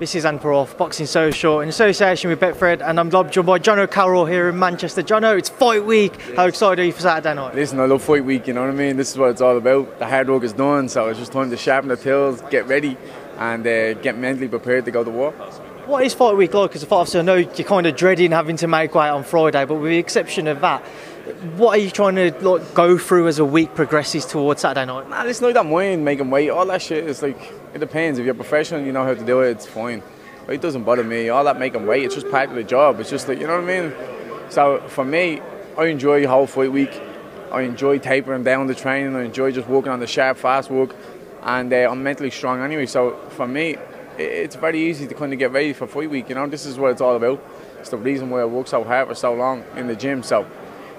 This is Andy Paroff, Boxing Social, in association with Betfred, and I'm joined by Jono Carroll here in Manchester. John, it's fight week. How excited are you for Saturday night? Listen, I love fight week, you know what I mean? This is what it's all about. The hard work is done, so it's just time to sharpen the tools, get ready, and uh, get mentally prepared to go to war. What is fight week like? Because obviously I know you're kind of dreading having to make weight on Friday, but with the exception of that, what are you trying to like, go through as a week progresses towards Saturday night? Nah, listen, I don't mind making weight. All that shit is like, it depends. If you're professional, you know how to do it, it's fine. But It doesn't bother me. All that making weight, it's just part of the job. It's just like, you know what I mean? So for me, I enjoy whole fight week. I enjoy tapering down the training. I enjoy just working on the sharp, fast work. And uh, I'm mentally strong anyway. So for me, it's very easy to kind of get ready for fight week. You know, this is what it's all about. It's the reason why I work so hard for so long in the gym. So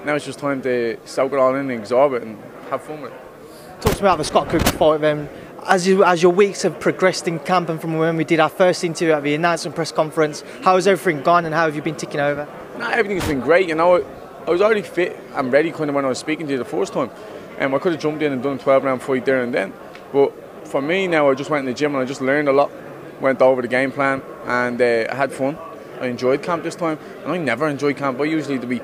now it's just time to soak it all in and absorb it and have fun with it. Talk to me about the Scott Quigg fight then. As, you, as your weeks have progressed in camp and from when we did our first interview at the announcement press conference, how has everything gone and how have you been ticking over? Nah, everything's been great. You know, I was already fit and ready kind of when I was speaking to you the first time. And I could have jumped in and done a 12 round fight there and then. But for me now, I just went in the gym and I just learned a lot. Went over the game plan and uh, I had fun. I enjoyed camp this time. And I never enjoy camp. I usually to be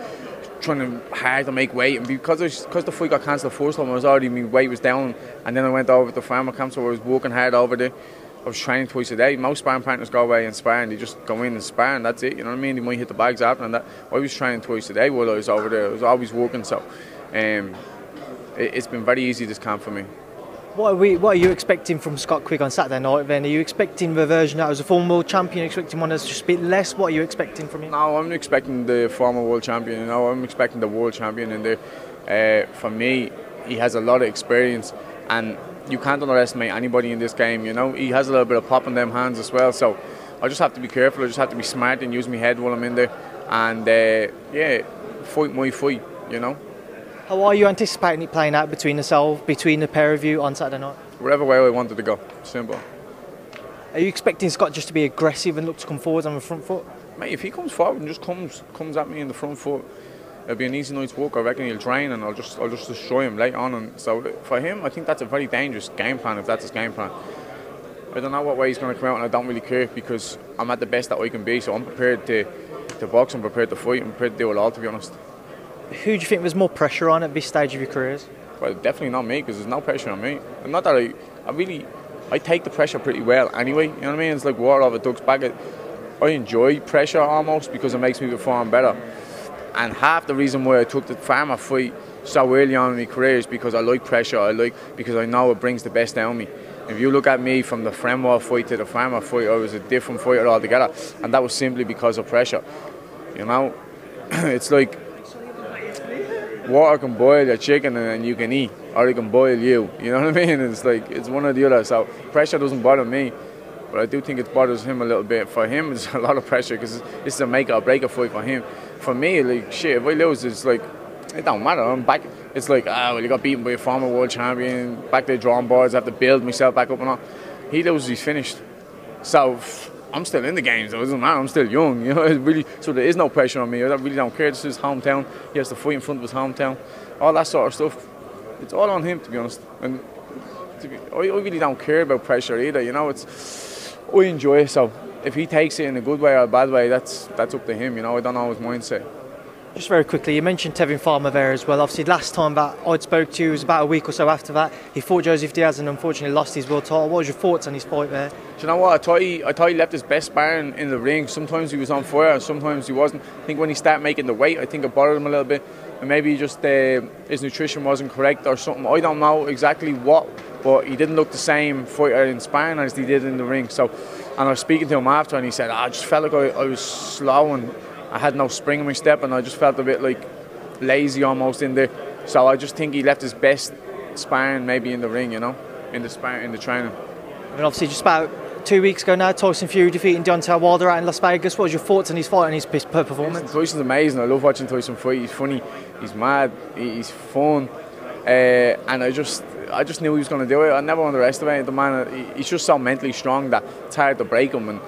trying to hard to make weight, and because because the fight got cancelled the first time, I was already my weight was down, and then I went over to the farmer camp, so I was working hard over there. I was training twice a day. Most sparring partners go away and spar, and they just go in and spar, and that's it. You know what I mean? They might hit the bags after, and that. I was training twice a day while I was over there. I was always working, so um, it, it's been very easy this camp for me. What are, we, what are you expecting from Scott Quigg on Saturday night then? Are you expecting the version that was a former world champion, expecting one that's just a bit less? What are you expecting from him? No, I'm expecting the former world champion, you know, I'm expecting the world champion in there. Uh, for me, he has a lot of experience and you can't underestimate anybody in this game, you know. He has a little bit of pop in them hands as well, so I just have to be careful, I just have to be smart and use my head while I'm in there and uh, yeah, fight my fight, you know. How are you anticipating it playing out between yourself, between the pair of you on Saturday night? Wherever way I wanted to go. Simple. Are you expecting Scott just to be aggressive and look to come forward on the front foot? Mate, if he comes forward and just comes comes at me in the front foot, it'll be an easy night's work. I reckon he'll train and I'll just I'll just destroy him late on. And so for him, I think that's a very dangerous game plan if that's his game plan. I don't know what way he's going to come out, and I don't really care because I'm at the best that I can be. So I'm prepared to to box, I'm prepared to fight, I'm prepared to do it all. To be honest who do you think there's more pressure on at this stage of your careers? Well, definitely not me because there's no pressure on me. And not that I, I really, I take the pressure pretty well anyway. You know what I mean? It's like water off a duck's back. I enjoy pressure almost because it makes me perform better. And half the reason why I took the farmer fight so early on in my career is because I like pressure. I like because I know it brings the best out of me. If you look at me from the Fremwell fight to the farmer fight, I was a different fighter altogether, and that was simply because of pressure. You know, it's like water can boil your chicken and you can eat, or it can boil you. You know what I mean? It's like it's one or the other. So pressure doesn't bother me, but I do think it bothers him a little bit. For him, it's a lot of pressure because this is a make or break fight for him. For me, like shit, if I lose, it's like it don't matter. I'm back. It's like ah, well, you got beaten by a former world champion. Back to the drawing boards. I have to build myself back up and all. He loses, he's finished. So I'm still in the games. so it doesn't matter. I'm still young, you know. really, so there is no pressure on me. I really don't care. This is hometown. He has to fight in front of his hometown. All that sort of stuff. It's all on him, to be honest. And be, I, I really don't care about pressure either. You know, it's I enjoy it. So if he takes it in a good way or a bad way, that's that's up to him. You know, I don't know his mindset. Just very quickly, you mentioned Tevin Farmer there as well. Obviously, last time that I'd spoke to you was about a week or so after that. He fought Joseph Diaz and unfortunately lost his world title. What was your thoughts on his fight there? Do you know what? I thought he, I thought he left his best sparring in the ring. Sometimes he was on fire, and sometimes he wasn't. I think when he started making the weight, I think it bothered him a little bit. And maybe just uh, his nutrition wasn't correct or something. I don't know exactly what, but he didn't look the same fighter in sparring as he did in the ring. So, and I was speaking to him after, and he said, oh, "I just felt like I, I was slow and I had no spring in my step, and I just felt a bit like." lazy almost in there. So I just think he left his best sparring maybe in the ring, you know, in the sparring, in the training. And obviously, just about two weeks ago now, Tyson Fury defeating Deontay Wilder out in Las Vegas. What was your thoughts on his fight and his performance? Tyson's amazing. I love watching Tyson fight. He's funny. He's mad. He's fun. Uh, and I just, I just knew he was going to do it. I never underestimated the man. He's just so mentally strong that it's hard to break him.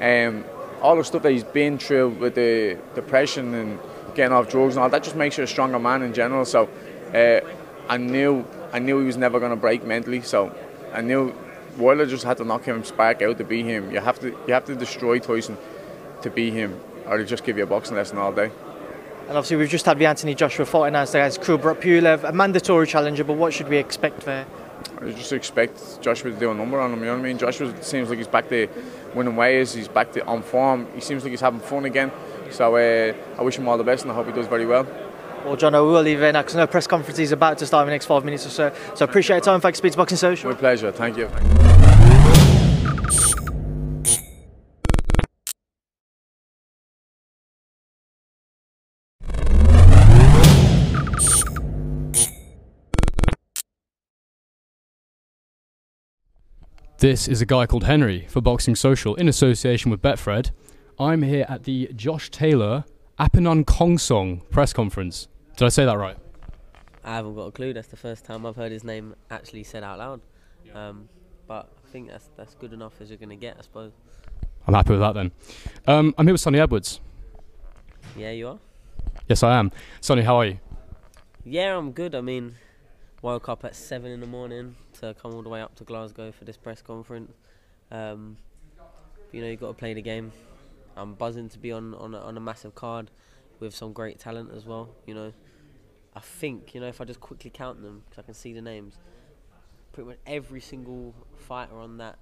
And um, all the stuff that he's been through with the depression and getting off drugs and all that just makes you a stronger man in general. So uh, I knew I knew he was never going to break mentally. So I knew Wilder just had to knock him spark out to beat him. You have to you have to destroy Tyson to beat him, or he'll just give you a boxing lesson all day. And obviously, we've just had the Anthony Joshua fight announced against Kubrat Pulev, a mandatory challenger. But what should we expect there? I just expect Joshua to do a number on him. You know what I mean? Joshua seems like he's back to winning ways. He's back to on form. He seems like he's having fun again. So uh, I wish him all the best, and I hope he does very well. Well, John, I will leave it now because no press conference is about to start in the next five minutes or so. So appreciate your time. Thanks, Speed Boxing Social. My pleasure. Thank you. This is a guy called Henry for Boxing Social in association with Betfred. I'm here at the Josh Taylor Apinun Khongsong press conference. Did I say that right? I haven't got a clue. That's the first time I've heard his name actually said out loud. Um, but I think that's that's good enough as you're going to get, I suppose. I'm happy with that then. Um, I'm here with Sunny Edwards. Yeah, you are. Yes, I am. Sunny, how are you? Yeah, I'm good. I mean, woke up at seven in the morning to come all the way up to Glasgow for this press conference. Um, you know, you've got to play the game. I'm buzzing to be on on a, on a massive card with some great talent as well. You know, I think you know if I just quickly count them because I can see the names. Pretty much every single fighter on that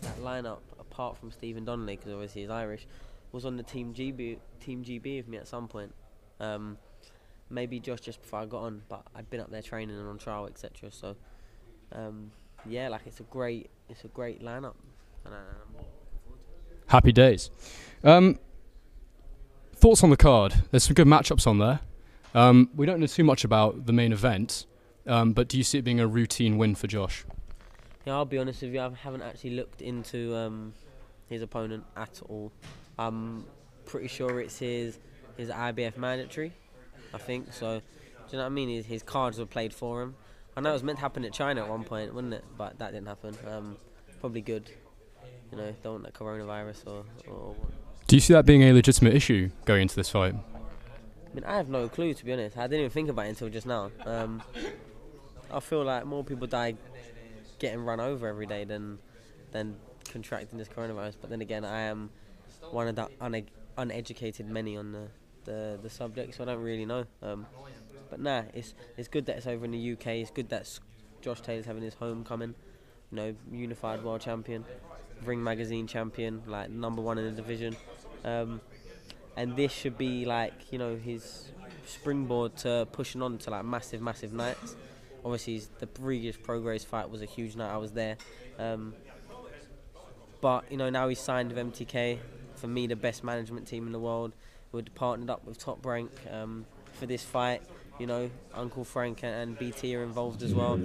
that lineup, apart from Stephen Donnelly, because obviously he's Irish, was on the team GB team GB with me at some point. Um, maybe just just before I got on, but I'd been up there training and on trial, etc. So, um, yeah, like it's a great it's a great lineup. Um, Happy days. Um, thoughts on the card? There's some good matchups on there. Um, we don't know too much about the main event, um, but do you see it being a routine win for Josh? Yeah, I'll be honest with you. I haven't actually looked into um, his opponent at all. I'm pretty sure it's his his IBF mandatory. I think so. Do you know what I mean? His, his cards were played for him. I know it was meant to happen at China at one point, wasn't it? But that didn't happen. Um, probably good. You know, don't want coronavirus or, or Do you see that being a legitimate issue going into this fight? I mean, I have no clue to be honest. I didn't even think about it until just now. Um, I feel like more people die getting run over every day than than contracting this coronavirus. But then again, I am one of the une- uneducated many on the, the, the subject, so I don't really know. Um, but nah, it's it's good that it's over in the UK. It's good that Josh Taylor's having his homecoming. You know, unified world champion, Ring Magazine champion, like number one in the division. Um, and this should be like you know his springboard to pushing on to like massive, massive nights. Obviously, the previous Prograis fight was a huge night. I was there, um, but you know now he's signed with MTK. For me, the best management team in the world. We're partnered up with Top Rank um, for this fight. You know, Uncle Frank and, and BT are involved as well.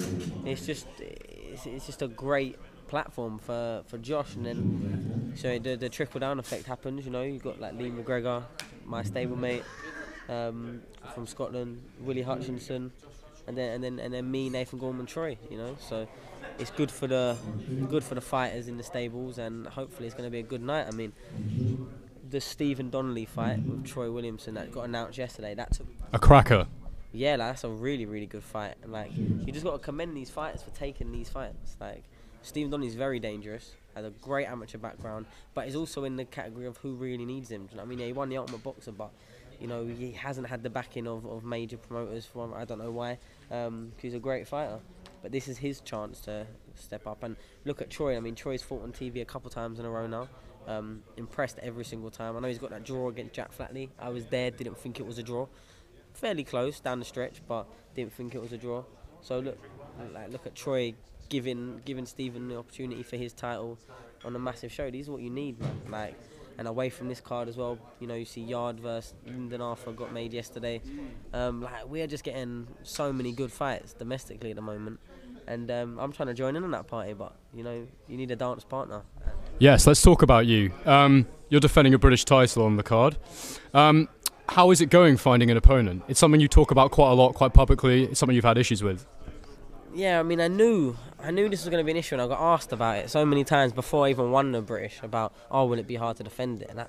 It's just, it's, it's just a great platform for, for Josh, and then so the the trickle down effect happens. You know, you've got like Lee McGregor, my stablemate um, from Scotland, Willie Hutchinson, and then and then and then me, Nathan Gorman, Troy. You know, so it's good for the good for the fighters in the stables, and hopefully it's going to be a good night. I mean, the Stephen Donnelly fight with Troy Williamson that got announced yesterday, that took A cracker. Yeah, like, that's a really, really good fight. And like, you just got to commend these fighters for taking these fights. Like, Stephen Donnelly's very dangerous, has a great amateur background, but he's also in the category of who really needs him. You know I mean? Yeah, he won the Ultimate Boxer, but you know he hasn't had the backing of, of major promoters. From I don't know why. Um, he's a great fighter, but this is his chance to step up and look at Troy. I mean, Troy's fought on TV a couple times in a row now. Um, impressed every single time. I know he's got that draw against Jack Flatley. I was there, didn't think it was a draw fairly close down the stretch, but didn't think it was a draw. So look, like look at Troy giving giving Stephen the opportunity for his title on a massive show. These are what you need, man. Like, and away from this card as well, you know, you see Yarde versus Lyndon Arthur got made yesterday. Um, like we are just getting so many good fights domestically at the moment, and um, I'm trying to join in on that party, but you know, you need a dance partner. Yes, let's talk about you. Um, you're defending a British title on the card. Um, how is it going finding an opponent? It's something you talk about quite a lot, quite publicly. It's something you've had issues with. Yeah, I mean, I knew, I knew this was going to be an issue, and I got asked about it so many times before I even won the British about, oh, will it be hard to defend it? And I,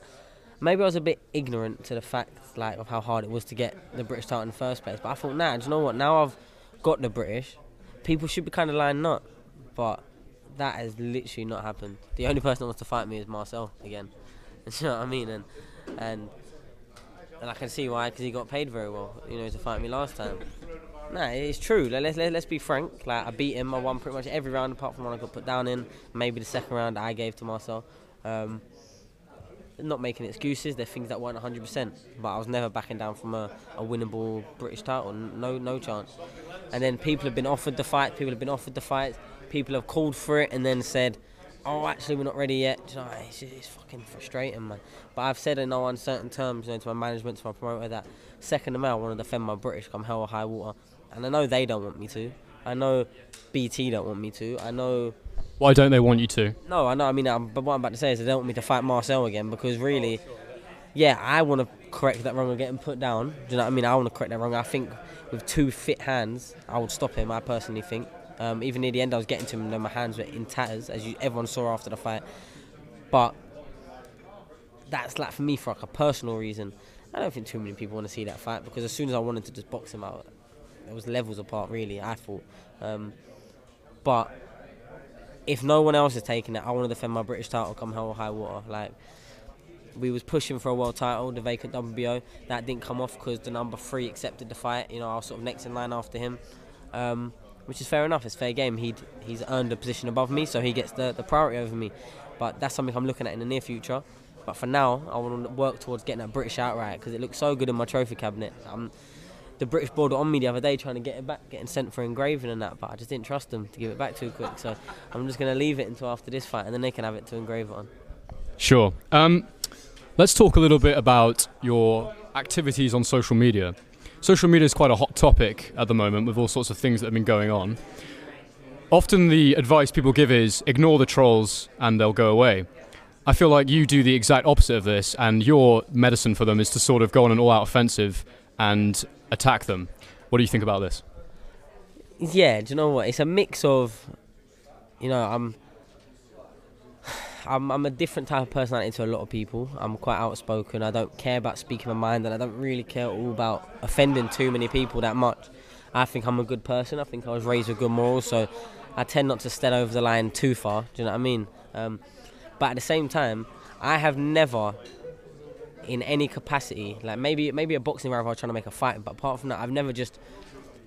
maybe I was a bit ignorant to the fact, like, of how hard it was to get the British title in the first place. But I thought, nah, do you know what? Now I've got the British, people should be kind of lining up. But that has literally not happened. The only person that wants to fight me is Marcel again. you know what I mean? And and and I can see why because he got paid very well, you know, to fight me last time. Nah, it's true. Like, let's let, let's be frank. Like I beat him. I won pretty much every round apart from one I got put down in. Maybe the second round I gave to Marcel. Um, not making excuses. They're things that weren't 100%. But I was never backing down from a, a winnable British title. No, no chance. And then people have been offered the fight. People have been offered the fight. People have called for it and then said, "Oh, actually, we're not ready yet." You know, it's, it's fucking frustrating, man. But I've said in no uncertain terms, you know, to my management, to my promoter, that second of May, I want to defend my British come hell or high water. And I know they don't want me to. I know BT don't want me to. I know Why don't they want you to? no, I know. I mean, um, but what I'm about to say is they don't want me to fight Marcel again because really, yeah, I want to correct that wrong of getting put down. Do you know what I mean? I want to correct that wrong. I think with two fit hands, I would stop him. I personally think. Um, even near the end, I was getting to him, and my hands were in tatters, as you, everyone saw after the fight. But that's like for me for like a personal reason. I don't think too many people want to see that fight because as soon as I wanted to just box him out, there was levels apart. Really, I thought. Um, but if no one else is taking it, I want to defend my British title come hell or high water. Like we was pushing for a world title, the vacant WBO. That didn't come off because the number three accepted the fight. You know, I was sort of next in line after him, um, which is fair enough. It's fair game. He'd he's earned a position above me, so he gets the, the priority over me. But that's something I'm looking at in the near future. But for now, I want to work towards getting that British outright because it looks so good in my trophy cabinet. Um, the British board were on me the other day trying to get it back, getting sent for engraving and that, but I just didn't trust them to give it back too quick. So I'm just going to leave it until after this fight, and then they can have it to engrave it on. Sure. Um, let's talk a little bit about your activities on social media. Social media is quite a hot topic at the moment with all sorts of things that have been going on. Often the advice people give is ignore the trolls and they'll go away. I feel like you do the exact opposite of this, and your medicine for them is to sort of go on an all out offensive and attack them. What do you think about this? Yeah, do you know what? It's a mix of, you know, I'm, I'm, I'm a different type of personality to a lot of people. I'm quite outspoken. I don't care about speaking my mind, and I don't really care all about offending too many people that much. I think I'm a good person. I think I was raised with good morals, so I tend not to step over the line too far. Do you know what I mean? Um, but at the same time, I have never, in any capacity, like maybe maybe a boxing rival trying to make a fight, but apart from that, I've never just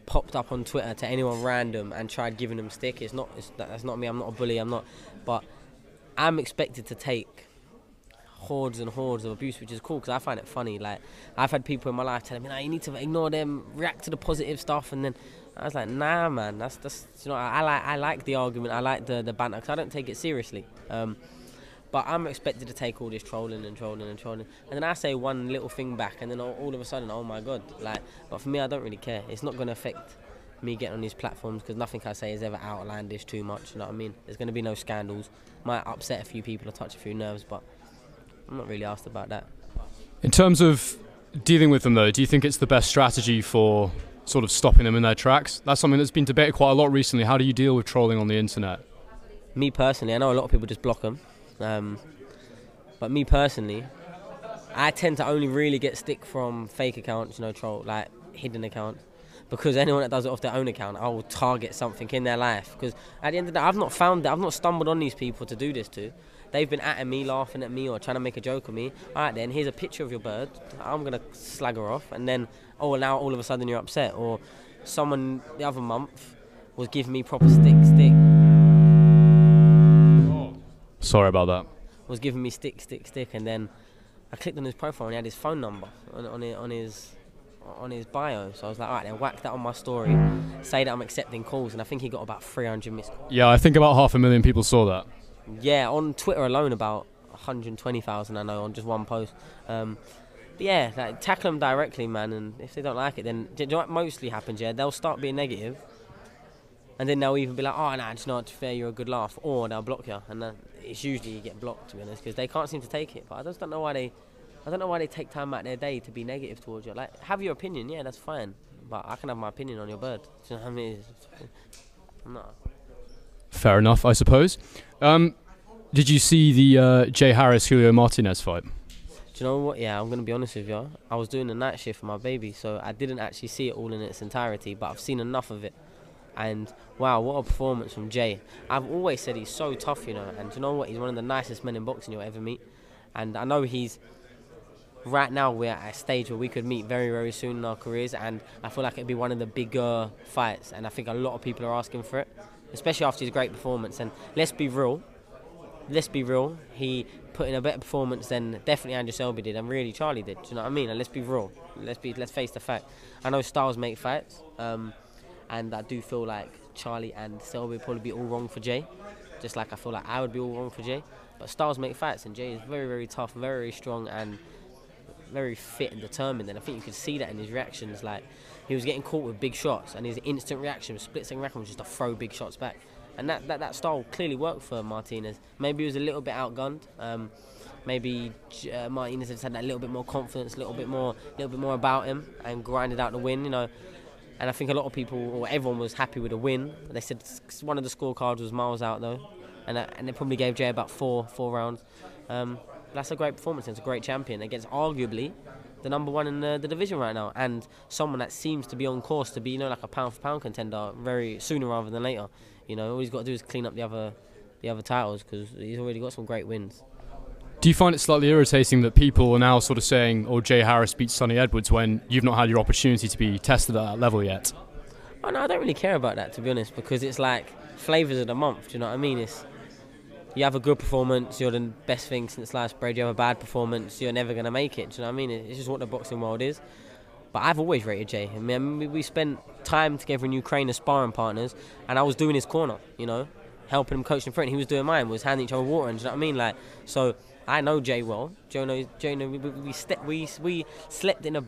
popped up on Twitter to anyone random and tried giving them stick. It's not. It's, that's not me. I'm not a bully. I'm not. But I'm expected to take hordes and hordes of abuse, which is cool because I find it funny. Like I've had people in my life telling me, "Nah, you need to ignore them, react to the positive stuff," and then I was like, "Nah, man, that's that's you know, I, I like I like the argument, I like the the banter because I don't take it seriously." Um, but I'm expected to take all this trolling and trolling and trolling, and then I say one little thing back, and then all, all of a sudden, oh my god! Like, but for me, I don't really care. It's not going to affect me getting on these platforms because nothing I say is ever outlandish too much. You know what I mean? There's going to be no scandals. Might upset a few people or touch a few nerves, but I'm not really asked about that. In terms of dealing with them, though, do you think it's the best strategy for sort of stopping them in their tracks? That's something that's been debated quite a lot recently. How do you deal with trolling on the internet? Me personally, I know a lot of people just block them. Um, but me personally, I tend to only really get stick from fake accounts, you know, troll like hidden accounts. Because anyone that does it off their own account, I will target something in their life. Because at the end of the day, I've not found that, I've not stumbled on these people to do this to. They've been at me, laughing at me, or trying to make a joke of me. All right, then, here's a picture of your bird. I'm going to slag her off. And then, oh, now all of a sudden you're upset. Or someone the other month was giving me proper stick, stick. Sorry about that. was giving me stick, stick, stick, and then I clicked on his profile and he had his phone number on, on, it, on his on his bio. So I was like, all right, then whack that on my story, say that I'm accepting calls, and I think he got about 300 missed calls. Yeah, I think about half a million people saw that. Yeah, on Twitter alone, about 120,000 I know on just one post. Um, but yeah, like, tackle them directly, man, and if they don't like it, then do you know what mostly happens? Yeah, they'll start being negative, and then they'll even be like, oh, nah, it's not fair, you're a good laugh, or they'll block you, and then it's usually you get blocked, to be honest, because they can't seem to take it. But I just don't know why they, I don't know why they take time out of their day to be negative towards you. Like, have your opinion, yeah, that's fine, but I can have my opinion on your bird. Do you know what I mean? I'm. Fair enough, I suppose. Um, did you see the uh, Jay Harris Julio Martinez fight? Do you know what? Yeah, I'm gonna be honest with you. I was doing a night shift for my baby, so I didn't actually see it all in its entirety, but I've seen enough of it. And wow, what a performance from Jay. I've always said he's so tough, you know, and do you know what? He's one of the nicest men in boxing you'll ever meet. And I know he's right now we're at a stage where we could meet very, very soon in our careers, and I feel like it'd be one of the bigger fights, and I think a lot of people are asking for it, especially after his great performance. And let's be real, let's be real, he put in a better performance than definitely Andrew Selby did, and really Charlie did. Do you know what I mean? And let's be real, let's be, let's face the fact. I know styles make fights, um, and I do feel like Charlie and Selby would probably be all wrong for Jay, just like I feel like I would be all wrong for Jay. But styles make fights, and Jay is very, very tough, very, very strong, and very fit and determined, and I think you could see that in his reactions. Like he was getting caught with big shots, and his instant reaction, split second reaction, was just to throw big shots back. And that, that, that style clearly worked for Martinez. Maybe he was a little bit outgunned. Um, maybe uh, Martinez had that little bit more confidence, a little bit more, a little bit more about him, and grinded out the win. You know. And I think a lot of people, or everyone, was happy with the win. They said one of the scorecards was miles out though, and uh, and they probably gave Jay about four four rounds. Um, that's a great performance. It's a great champion against arguably the number one in the, the, division right now, and someone that seems to be on course to be, you know, like a pound for pound contender very sooner rather than later. You know, all he's got to do is clean up the other the other titles because he's already got some great wins. Do you find it slightly irritating that people are now sort of saying, "Oh, Jay Harris beats Sunny Edwards" when you've not had your opportunity to be tested at that level yet? Oh no, I don't really care about that to be honest, because it's like flavors of the month. Do you know what I mean? It's you have a good performance, you're the best thing since last bread. You have a bad performance, you're never going to make it. Do you know what I mean? It's just what the boxing world is. But I've always rated Jay. I mean, we spent time together in Ukraine as sparring partners, and I was doing his corner, you know, helping him, coaching him, front. he was doing mine, was handing each other water, and do you know what I mean? Like, so I know Jay well. Joe knows, Joe knows, we, we, ste- we, we slept in a,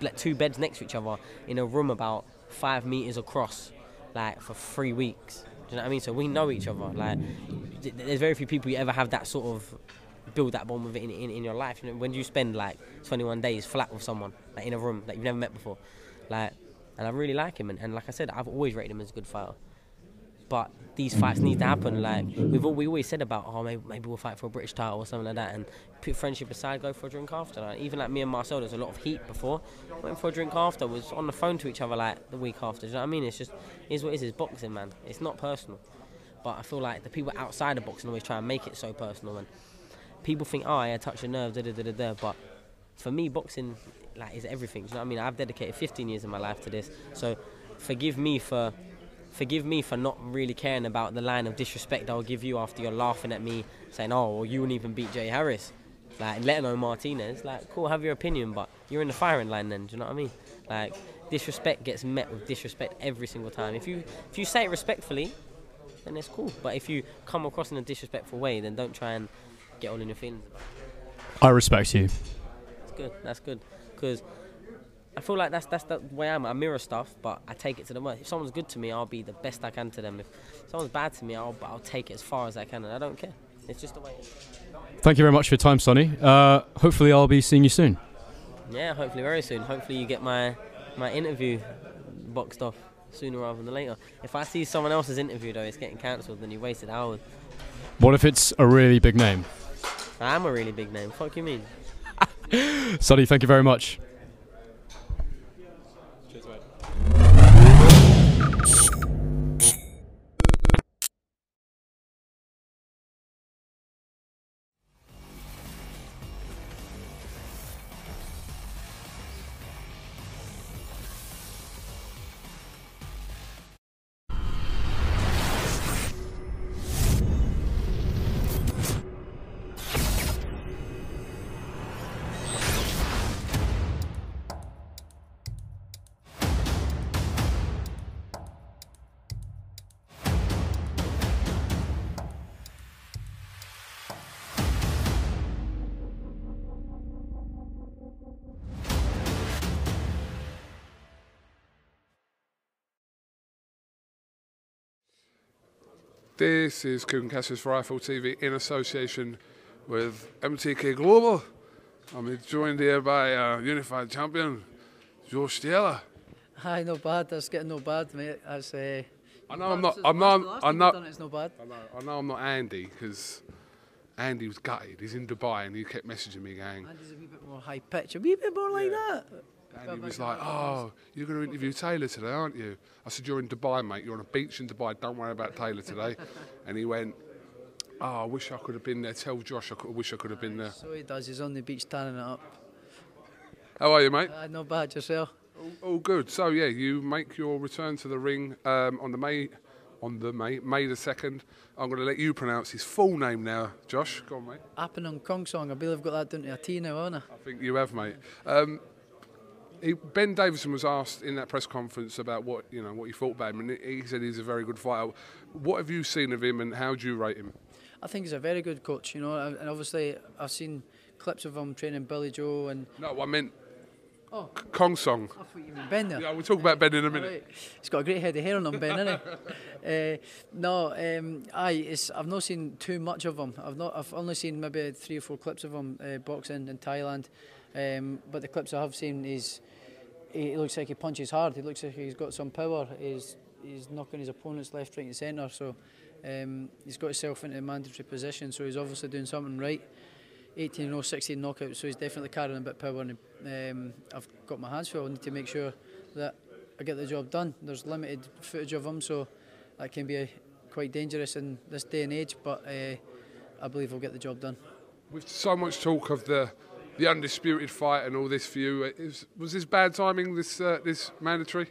like, two beds next to each other in a room about five meters across, like, for three weeks you know what I mean? So we know each other. Like, there's very few people you ever have that sort of build that bond with in, in, in your life. You know, when you spend like 21 days flat with someone, like in a room that you've never met before, like, and I really like him. And, and like I said, I've always rated him as a good fighter. But these fights need to happen. Like we've all, we always said about, oh maybe, maybe we'll fight for a British title or something like that, and put friendship aside, go for a drink after. Like, even like me and Marcel, there's a lot of heat before. Went for a drink after, was on the phone to each other like the week after. Do you know what I mean? It's just is what it is. It's boxing, man. It's not personal. But I feel like the people outside of boxing always try and make it so personal, and people think, oh, yeah, touch a nerve, da da da da da. But for me, boxing like is everything. Do you know what I mean? I've dedicated 15 years of my life to this, so forgive me for forgive me for not really caring about the line of disrespect I'll give you after you're laughing at me saying, oh, well, you wouldn't even beat Jay Harris. Like, let alone Martinez. Like, cool, have your opinion, but you're in the firing line then, do you know what I mean? Like, disrespect gets met with disrespect every single time. If you if you say it respectfully, then it's cool. But if you come across in a disrespectful way, then don't try and get all in your feelings about it. I respect you. That's good. That's good. Because I feel like that's that's the way I am. I mirror stuff, but I take it to the most. If someone's good to me, I'll be the best I can to them. If someone's bad to me, I'll I'll take it as far as I can, and I don't care. It's just the way. Thank you very much for your time, Sunny. Uh, hopefully, I'll be seeing you soon. Yeah, hopefully very soon. Hopefully, you get my my interview boxed off sooner rather than later. If I see someone else's interview though, it's getting cancelled, then you wasted hours. What if it's a really big name? I am a really big name. Fuck you mean? Sunny, thank you very much you This is Kugan Cassius for IFL TV in association with MTK Global. I'm joined here by uh, Unified Champion, Josh Taylor. Hi, no bad. That's getting no bad, mate. That's. Uh, I know I'm not. I'm not. I'm not. Done, it's no bad. I know. I know I'm not Andy because Andy was gutted. He's in Dubai and he kept messaging me, going. Andy's a wee bit more high pitch, a wee bit more like that. And he was like, "Oh, you're going to interview Taylor today, aren't you?" I said, "You're in Dubai, mate. You're on a beach in Dubai. Don't worry about Taylor today." and he went, "Oh, I wish I could have been there. Tell Josh I, could, I wish I could have been there." So he does. He's on the beach tanning it up. How are you, mate? Uh, not bad yourself. All good. So yeah, you make your return to the ring um, on the May, on the May, May the second. I'm going to let you pronounce his full name now, Josh. Go on, mate. Apinun Khongsong. I believe I've got that down to a T now, haven't I? I think you have, mate. Um, he, ben Davison was asked in that press conference about what you know what he thought about him, and he said he's a very good fighter. What have you seen of him, and how do you rate him? I think he's a very good coach, you know, and obviously I've seen clips of him training Billy Joe and. No, I meant Oh. Khongsong. I thought you meant Ben there. Yeah, we'll talk about Ben in a minute. Right. He's got a great head of hair on him, Ben, hasn't he? uh, no, um, aye, I've not seen too much of him. I've not. I've only seen maybe three or four clips of him uh, boxing in Thailand. Um, but the clips I have seen, is he looks like he punches hard. He looks like he's got some power. He's he's knocking his opponents left, right, and centre. So um, he's got himself into a mandatory position. So he's obviously doing something right. 18 0, 16 knockouts, so he's definitely carrying a bit of power. And um, I've got my hands full. I need to make sure that I get the job done. There's limited footage of him, so that can be uh, quite dangerous in this day and age. But uh, I believe I'll get the job done. With so much talk of the the undisputed fight and all this for you, is, was this bad timing? This uh, this mandatory?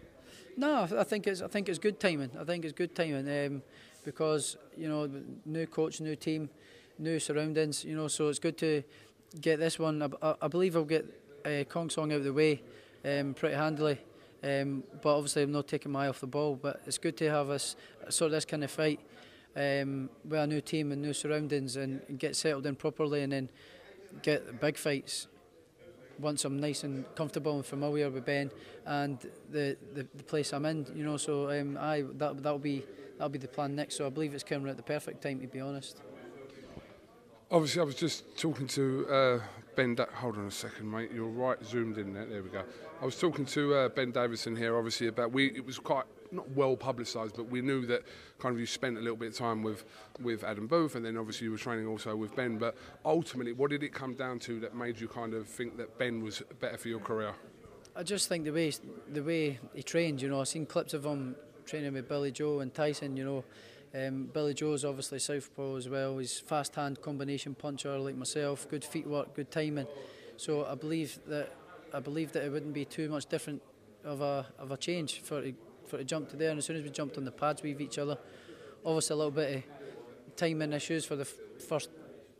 No, I think it's I think it's good timing. I think it's good timing um, because you know new coach, new team, new surroundings. You know, so it's good to get this one. I, I believe I'll get uh, Khongsong out of the way um, pretty handily. Um, but obviously, I'm not taking my eye off the ball. But it's good to have us sort of this kind of fight um, with a new team and new surroundings and, and get settled in properly, and then get big fights once I'm nice and comfortable and familiar with Ben and the, the, the place I'm in, you know. So um, I that that'll be that'll be the plan next. So I believe it's coming at the perfect time, to be honest. Obviously, I was just talking to uh, Ben. Da Hold on a second, mate. You're right, zoomed in there. There we go. I was talking to uh, Ben Davidson here, obviously, about we. It was quite not well publicised, but we knew that kind of you spent a little bit of time with with Adam Booth, and then obviously you were training also with Ben. But ultimately, what did it come down to that made you kind of think that Ben was better for your career? I just think the way the way he trained, you know, I've seen clips of him training with Billy Joe and Tyson, you know. Um, Billy Joe's obviously southpaw as well. He's fast hand combination puncher like myself. Good feet work, good timing. So I believe that I believe that it wouldn't be too much different of a of a change for to, for to jump to there. And as soon as we jumped on the pads with each other, obviously a little bit of timing issues for the f- first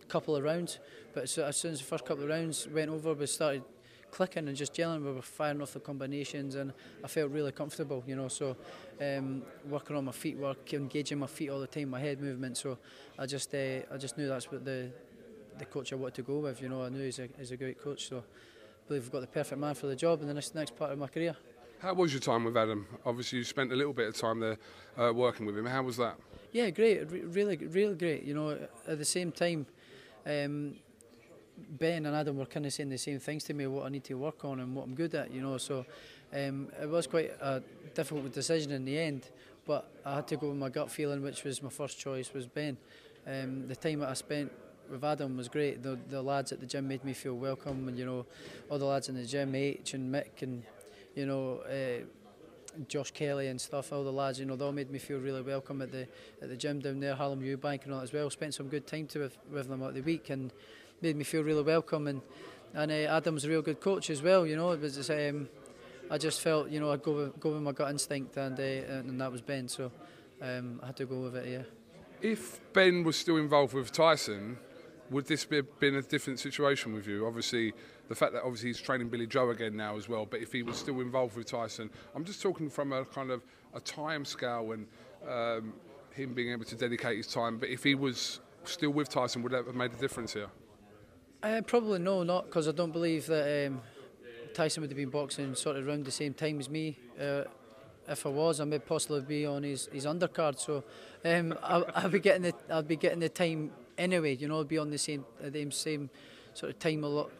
couple of rounds. But as, as soon as the first couple of rounds went over, we started clicking and just gelling. We were firing off the combinations, and I felt really comfortable, you know. So, um, working on my feet work, engaging my feet all the time, my head movement. So, I just, uh, I just knew that's what the, the coach I wanted to go with. You know, I knew he's a, he's a great coach. So, I believe I've got the perfect man for the job in the next next part of my career. How was your time with Adam? Obviously, you spent a little bit of time there uh, working with him. How was that? Yeah, great, Re- really, really great. You know, at the same time. Um, Ben and Adam were kind of saying the same things to me, what I need to work on and what I'm good at, you know. So um, it was quite a difficult decision in the end, but I had to go with my gut feeling, which was my first choice was Ben. Um, the time that I spent with Adam was great. The, the lads at the gym made me feel welcome, and you know, all the lads in the gym, H and Mick, and you know, uh, Josh Kelly and stuff, all the lads, you know, they all made me feel really welcome at the at the gym down there, Harlem Eubank and all that as well. Spent some good time to with, with them at the week and made me feel really welcome. And and uh, Adam's a real good coach as well, you know. It was um, I just felt, you know, I go with, go with my gut instinct and uh, and that was Ben, so um, I had to go with it. Yeah. If Ben was still involved with Tyson, would this be been a different situation with you? Obviously, the fact that obviously he's training Billy Joe again now as well. But if he was still involved with Tyson, I'm just talking from a kind of a time scale and um, him being able to dedicate his time. But if he was still with Tyson, would that have made a difference here? Uh, probably no, not because I don't believe that um, Tyson would have been boxing sort of around the same time as me. Uh, if I was, I may possibly be on his, his undercard. So um, I'll, I'll be getting the I'll be getting the time anyway. You know, I'll be on the same uh, the same sort of time a lot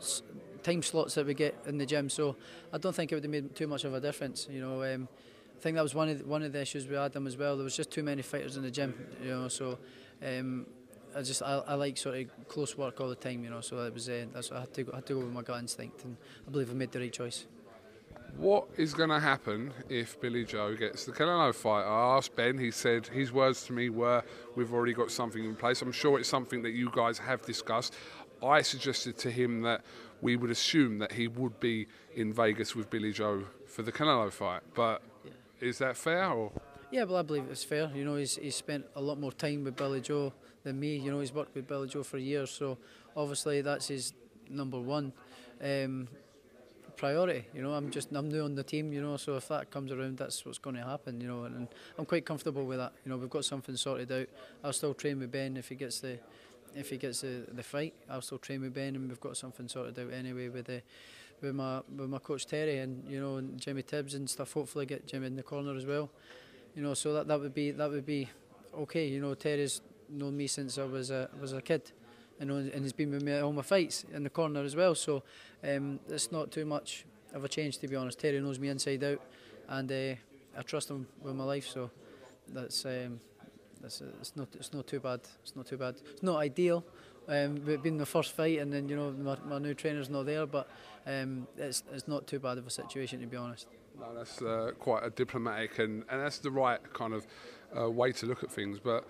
time slots that we get in the gym. So I don't think it would have made too much of a difference. You know, um, I think that was one of the, one of the issues we had them as well. There was just too many fighters in the gym. You know, so um, I just I, I like sort of close work all the time. You know, so it was uh, that's I had to go, I had to go with my gut instinct, and I believe I made the right choice. What is going to happen if Billy Joe gets the Canelo fight? I asked Ben. He said his words to me were, "We've already got something in place." I'm sure it's something that you guys have discussed. I suggested to him that we would assume that he would be in Vegas with Billy Joe for the Canelo fight. But is that fair? Or Yeah, well, I believe it's fair. You know, he's, he's spent a lot more time with Billy Joe than me. You know, he's worked with Billy Joe for years, so obviously that's his number one um, priority. You know, I'm just I'm new on the team. You know, so if that comes around, that's what's going to happen. You know, and, and I'm quite comfortable with that. You know, we've got something sorted out. I'll still train with Ben if he gets the if he gets the, the fight. I'll still train with Ben, and we've got something sorted out anyway with the with my with my coach Terry and you know and Jimmy Tibbs and stuff. Hopefully, get Jimmy in the corner as well. You know, so that, that would be that would be okay. You know, Terry's known me since I was a was a kid, know, and he's been with me at all my fights in the corner as well. So um, it's not too much of a change to be honest. Terry knows me inside out, and uh, I trust him with my life. So that's um, that's uh, it's not it's not too bad. It's not too bad. It's not ideal. Um, being the first fight, and then you know my, my new trainer's not there, but um, it's it's not too bad of a situation to be honest. No, that's uh, quite a diplomatic and, and that's the right kind of uh, way to look at things. But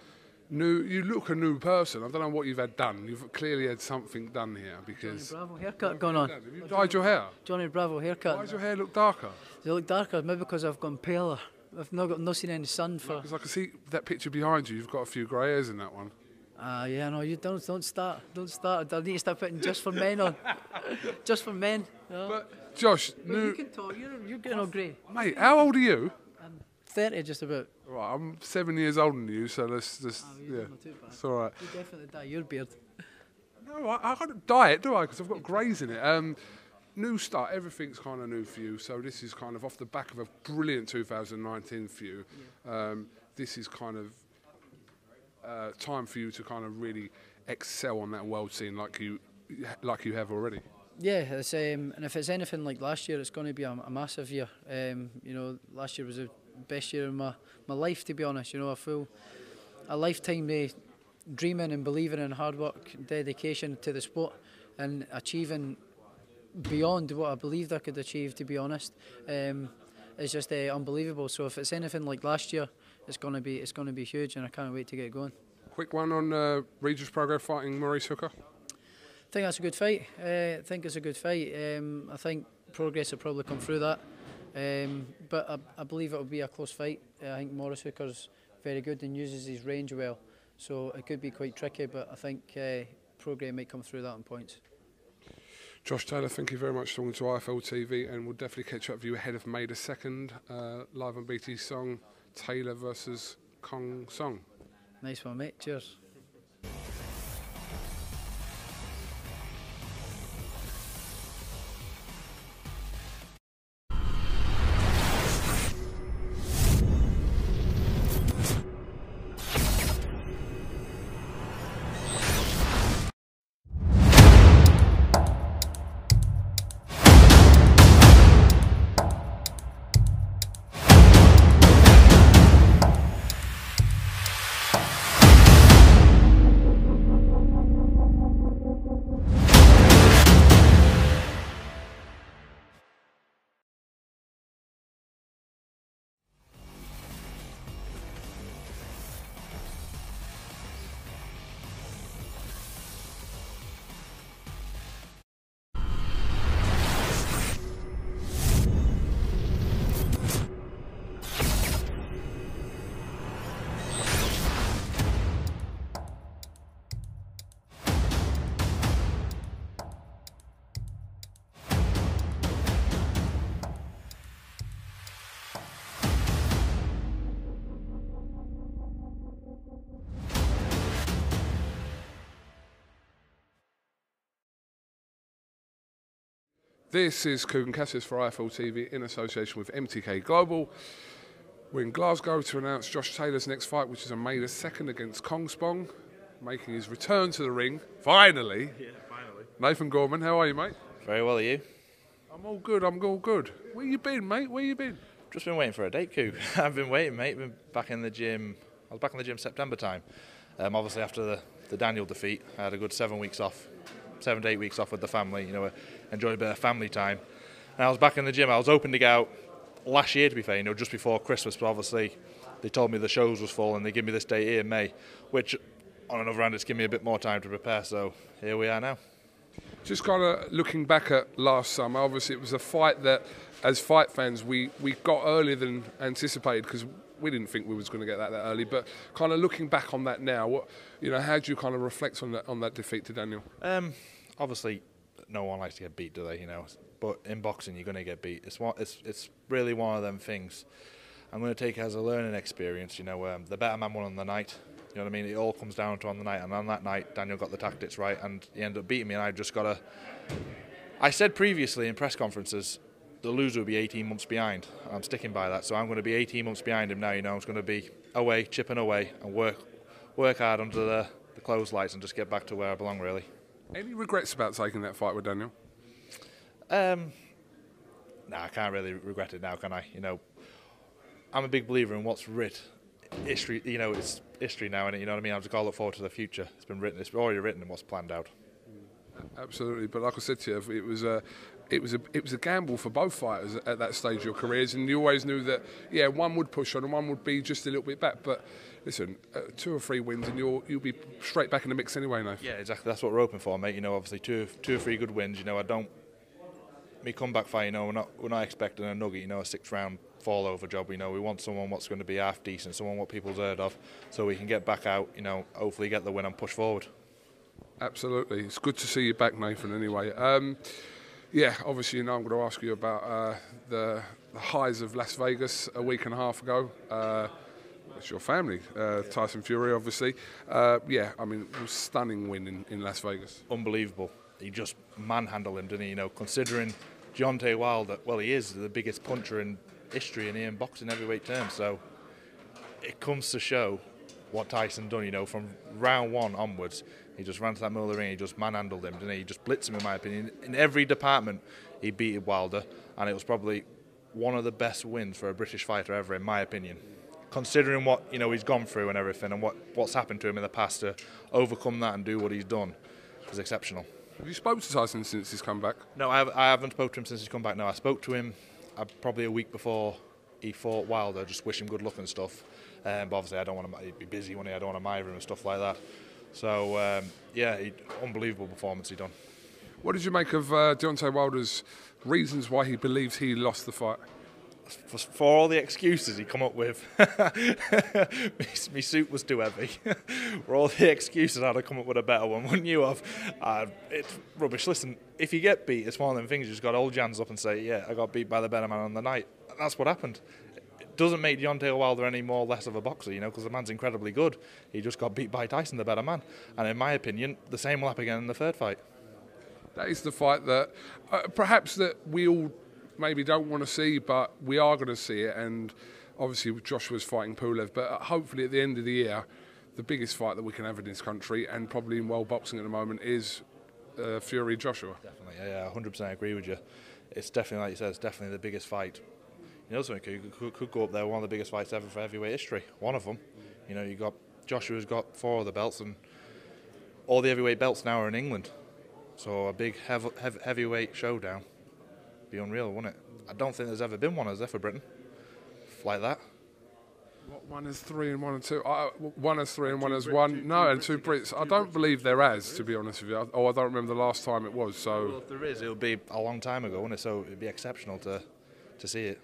new, you look a new person. I don't know what you've had done. You've clearly had something done here because. Johnny Bravo haircut going on. Have you dyed your hair? Johnny Bravo haircut. Why does your hair look darker? Does it look darker? Maybe because I've gone paler. I've not got not seen any sun for. Because I can see that picture behind you. You've got a few grey hairs in that one. Ah, yeah, no, you don't don't start, don't start. I need to start putting just for men on, just for men. No. But Josh, Well, you can talk. You're you're getting all grey. mate, how old are you? Thirty, just about. Right, I'm seven years older than you, so let's just Oh, yeah, not too bad. it's all right. You definitely dye your beard. No, I, I can't dye it, do I? Because I've got greys in it. Um, new start, everything's kind of new for you. So this is kind of off the back of a brilliant 2019 for you. Um, this is kind of uh, time for you to kind of really excel on that world scene like you like you have already. Yeah, it's, um, and if it's anything like last year, it's going to be a, a massive year. Um, you know, last year was the best year of my, my life, to be honest. You know, I feel a lifetime of dreaming and believing in hard work, dedication to the sport, and achieving beyond what I believed I could achieve, to be honest. Um, it's just uh, unbelievable. So if it's anything like last year, it's going to be it's going to be huge, and I can't wait to get going. Quick one on uh, Regis Prograis fighting Maurice Hooker. I think that's a good fight. Uh, I think it's a good fight. Um, I think Prograis will probably come through that. Um, but I, I believe it will be a close fight. Uh, I think Morris Hooker's very good and uses his range well. So it could be quite tricky, but I think uh, Progray might come through that on points. Josh Taylor, thank you very much for talking to IFL TV, and we'll definitely catch up with you ahead of May the 2nd, uh, live on BT Song, Taylor versus Kong Song. Nice one, mate. Cheers. This is Kugan Cassius for IFL TV in association with MTK Global. We're in Glasgow to announce Josh Taylor's next fight, which is on May the 2nd against Khongsong, making his return to the ring, finally. Yeah, finally. Nathan Gorman, how are you, mate? Very well, are you? I'm all good, I'm all good. Where you been, mate? Where you been? Just been waiting for a date, coup. I've been waiting, mate. Been back in the gym. I was back in the gym September time. Um, obviously, after the, the Daniel defeat, I had a good seven weeks off, seven to eight weeks off with the family. You know, enjoyed a bit of family time. And I was back in the gym. I was hoping to get out last year, to be fair, you know, just before Christmas, but obviously they told me the shows was full and they give me this date here in May, which on another hand, it's given me a bit more time to prepare. So here we are now. Just kind of looking back at last summer, obviously it was a fight that, as fight fans, we, we got earlier than anticipated because we didn't think we was going to get that that early. But kind of looking back on that now, what you know, how do you kind of reflect on that on that defeat to Daniel? Um, obviously, no one likes to get beat, do they? You know, but in boxing, you're going to get beat. It's one, it's it's really one of them things. I'm going to take it as a learning experience. You know, um, the better man won on the night. You know what I mean? It all comes down to on the night, and on that night, Daniel got the tactics right, and he ended up beating me, and I just got to. I said previously in press conferences, the loser will be 18 months behind. I'm sticking by that, so I'm going to be 18 months behind him now. You know, I'm going to be away, chipping away, and work, work hard under the, the close lights, and just get back to where I belong, really. Any regrets about taking that fight with Daniel? Um, no, nah, I can't really regret it now, can I? You know, I'm a big believer in what's writ history. You know, it's history now, and you know what I mean. I just got to look forward to the future. It's been written. It's already written and what's planned out. Absolutely, but like I said to you, it was a, it was a, it was a gamble for both fighters at that stage of your careers, and you always knew that, yeah, one would push on and one would be just a little bit back. But listen, uh, two or three wins, and you'll you'll be straight back in the mix anyway, now. Yeah, exactly. That's what we're hoping for, mate. You know, obviously two two or three good wins. You know, I don't. Me comeback fight, you know, we're not we're not expecting a nugget, you know, a six round fall over job. You know, we want someone what's going to be half decent, someone what people's heard of, so we can get back out. You know, hopefully get the win and push forward. Absolutely, it's good to see you back, Nathan. Anyway, um, yeah, obviously, you know, I'm going to ask you about uh, the, the, highs of Las Vegas a week and a half ago. Uh, it's your family, uh, Tyson Fury, obviously. Uh, yeah, I mean, it was stunning win in, in Las Vegas. Unbelievable. He just manhandled him, didn't he? You know, considering Deontay Wilder, well, he is the biggest puncher in history in in boxing heavyweight terms. So it comes to show what Tyson done. You know, from round one onwards, he just ran to that middle of the ring. He just manhandled him, didn't he? He just blitzed him, in my opinion. In every department, he beat Wilder, and it was probably one of the best wins for a British fighter ever, in my opinion. Considering what you know he's gone through and everything, and what, what's happened to him in the past to overcome that and do what he's done, is exceptional. Have you spoken to Tyson since he's come back? No, I, have, I haven't spoken to him since he's come back. No, I spoke to him uh, probably a week before he fought Wilder, just wish him good luck and stuff. Um, but obviously, I don't want to. Be busy when he. I don't want to mire him and stuff like that. So um, yeah, he, unbelievable performance he done. What did you make of uh, Deontay Wilder's reasons why he believes he lost the fight? For, for all the excuses he come up with, my, suit was too heavy. for all the excuses, I'd have come up with a better one, wouldn't you have? Uh, it's rubbish. Listen, if you get beat, it's one of them things. You just got to hold your hands up and say, "Yeah, I got beat by the better man on the night." And that's what happened It doesn't make Deontay Wilder any more less of a boxer, you know, because the man's incredibly good. He just got beat by Tyson, the better man. And in my opinion, the same will happen again in the third fight. That is the fight that uh, perhaps that we all maybe don't want to see, but we are going to see it. And obviously, Joshua's fighting Pulev, but hopefully at the end of the year, the biggest fight that we can have in this country and probably in world boxing at the moment is uh, Fury Joshua. Definitely, yeah, 100% agree with you. It's definitely, like you said, it's definitely the biggest fight you know something could, could, could, go up there, one of the biggest fights ever for heavyweight history. One of them. You know, you got Joshua's got four of the belts, and all the heavyweight belts now are in England. So a big heavy, heavyweight showdown. Be unreal, wouldn't it? I don't think there's ever been one, has there, for Britain? Like that. What, one is three and one and two. Uh, one is three and one is one. No, and two Brits. I don't believe there has, to be honest with you. Oh, I don't remember the last time it was. So well, if there is, it'll be a long time ago, wouldn't it? So it'd be exceptional to to see it.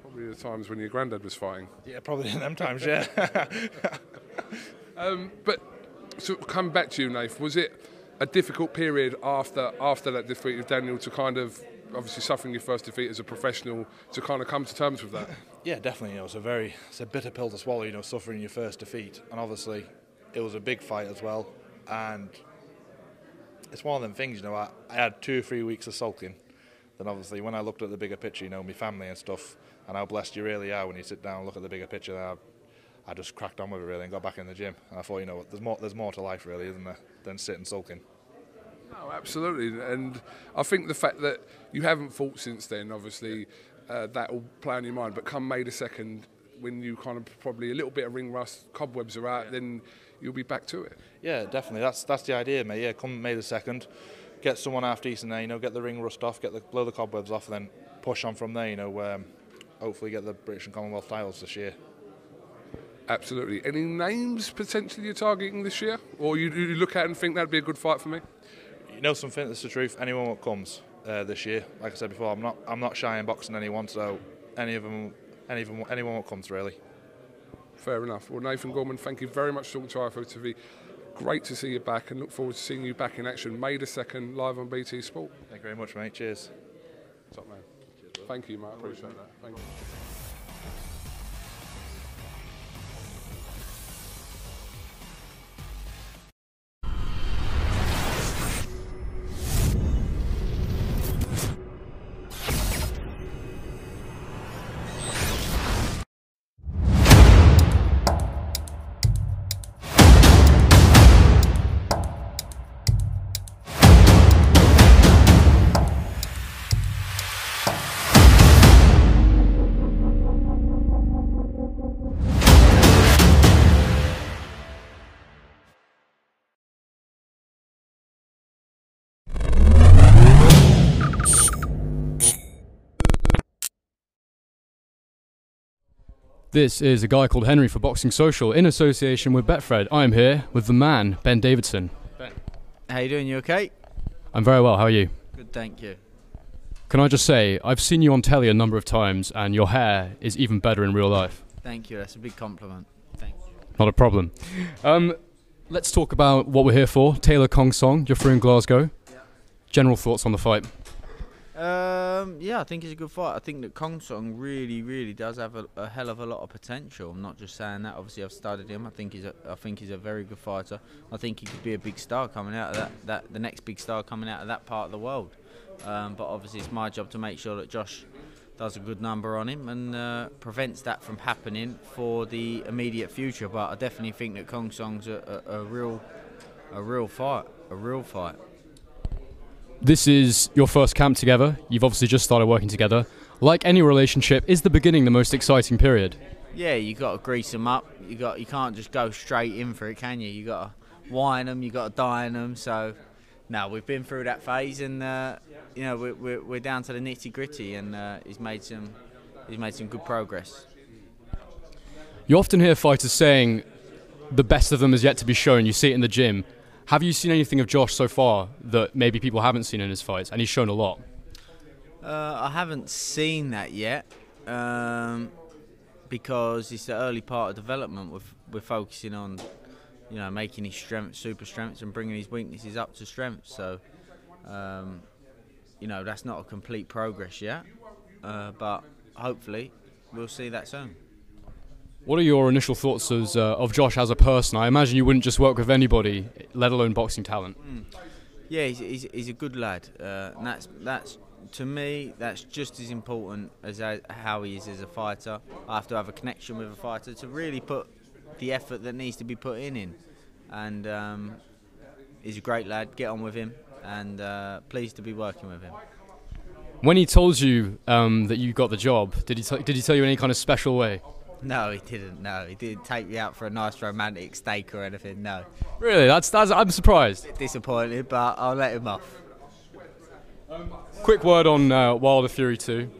Probably the times when your granddad was fighting. Yeah, probably in them times, yeah. um, but to come back to you, Nath, was it a difficult period after after that defeat of Daniel to kind of obviously suffering your first defeat as a professional to kind of come to terms with that? Yeah, definitely. You know, it's a very it's a bitter pill to swallow. You know, suffering your first defeat, and obviously it was a big fight as well, and it's one of them things. You know, I, I had two or three weeks of sulking. Then obviously when I looked at the bigger picture, you know, my family and stuff, and how blessed you really are when you sit down and look at the bigger picture. I, I just cracked on with it really and got back in the gym. And I thought, you know, there's more, there's more to life really, isn't there, than sitting sulking. No, absolutely. And I think the fact that you haven't fought since then, obviously, uh, that will play on your mind. But come May the 2nd, when you kind of probably a little bit of ring rust, cobwebs are out, yeah. then you'll be back to it. Yeah, definitely. That's that's the idea, mate. Yeah, come May the 2nd, get someone after decent there, you know, get the ring rust off, get the blow the cobwebs off, and then push on from there. You know, um, hopefully get the British and Commonwealth titles this year. Absolutely. Any names potentially you're targeting this year, or you, you look at and think that'd be a good fight for me? You know something? That's the truth. Anyone that comes uh, this year, like I said before, I'm not I'm not shy in boxing anyone. So any of them, any of them, anyone that comes really. Fair enough. Well, Nathan Gorman, thank you very much for talking to IFL TV. Great to see you back, and look forward to seeing you back in action May the second, live on BT Sport. Thank you very much, mate. Cheers. Top man. Thank you, mate. I appreciate that. Thank you. This is a guy called Henry for Boxing Social in association with Betfred. I'm here with the man, Ben Davison. Ben. How you doing? You okay? I'm very well, how are you? Good, thank you. Can I just say, I've seen you on telly a number of times and your hair is even better in real life. Thank you. That's a big compliment. Thank you. Not a problem. Um, let's talk about what we're here for. Taylor Khongsong, you're in Glasgow. General thoughts on the fight? Um, yeah, I think it's a good fight. I think that Khongsong really, really does have a, a hell of a lot of potential. I'm not just saying that. Obviously, I've studied him. I think he's a, I think he's a very good fighter. I think he could be a big star coming out of that, that the next big star coming out of that part of the world. Um, but obviously, it's my job to make sure that Josh does a good number on him and uh, prevents that from happening for the immediate future. But I definitely think that Khongsong's a, a, a real, a real fight, a real fight. This is your first camp together. You've obviously just started working together. Like any relationship, is the beginning the most exciting period? Yeah, you got to grease them up. You got you can't just go straight in for it, can you? You got to wine them. You got to dine them. So, no, we've been through that phase, and uh, you know we're, we're, we're down to the nitty gritty, and uh, he's made some he's made some good progress. You often hear fighters saying the best of them is yet to be shown. You see it in the gym. Have you seen anything of Josh so far that maybe people haven't seen in his fights? And he's shown a lot. Uh, I haven't seen that yet um, because it's the early part of development. We're, we're focusing on, you know, making his strengths super strengths and bringing his weaknesses up to strengths. So, um, you know, that's not a complete progress yet, uh, but hopefully we'll see that soon. What are your initial thoughts as, uh, of Josh as a person? I imagine you wouldn't just work with anybody, let alone boxing talent. Mm. Yeah, he's, he's, he's a good lad. Uh, and that's that's to me that's just as important as how he is as a fighter. I have to have a connection with a fighter to really put the effort that needs to be put in in. And um, he's a great lad. Get on with him, and uh, pleased to be working with him. When he told you um, that you got the job, did he t- did he tell you in any kind of special way? No, he didn't. No, he didn't take me out for a nice romantic steak or anything. No. Really? That's that's. I'm surprised. Disappointed, but I'll let him off. Quick word on uh, Wilder Fury 2.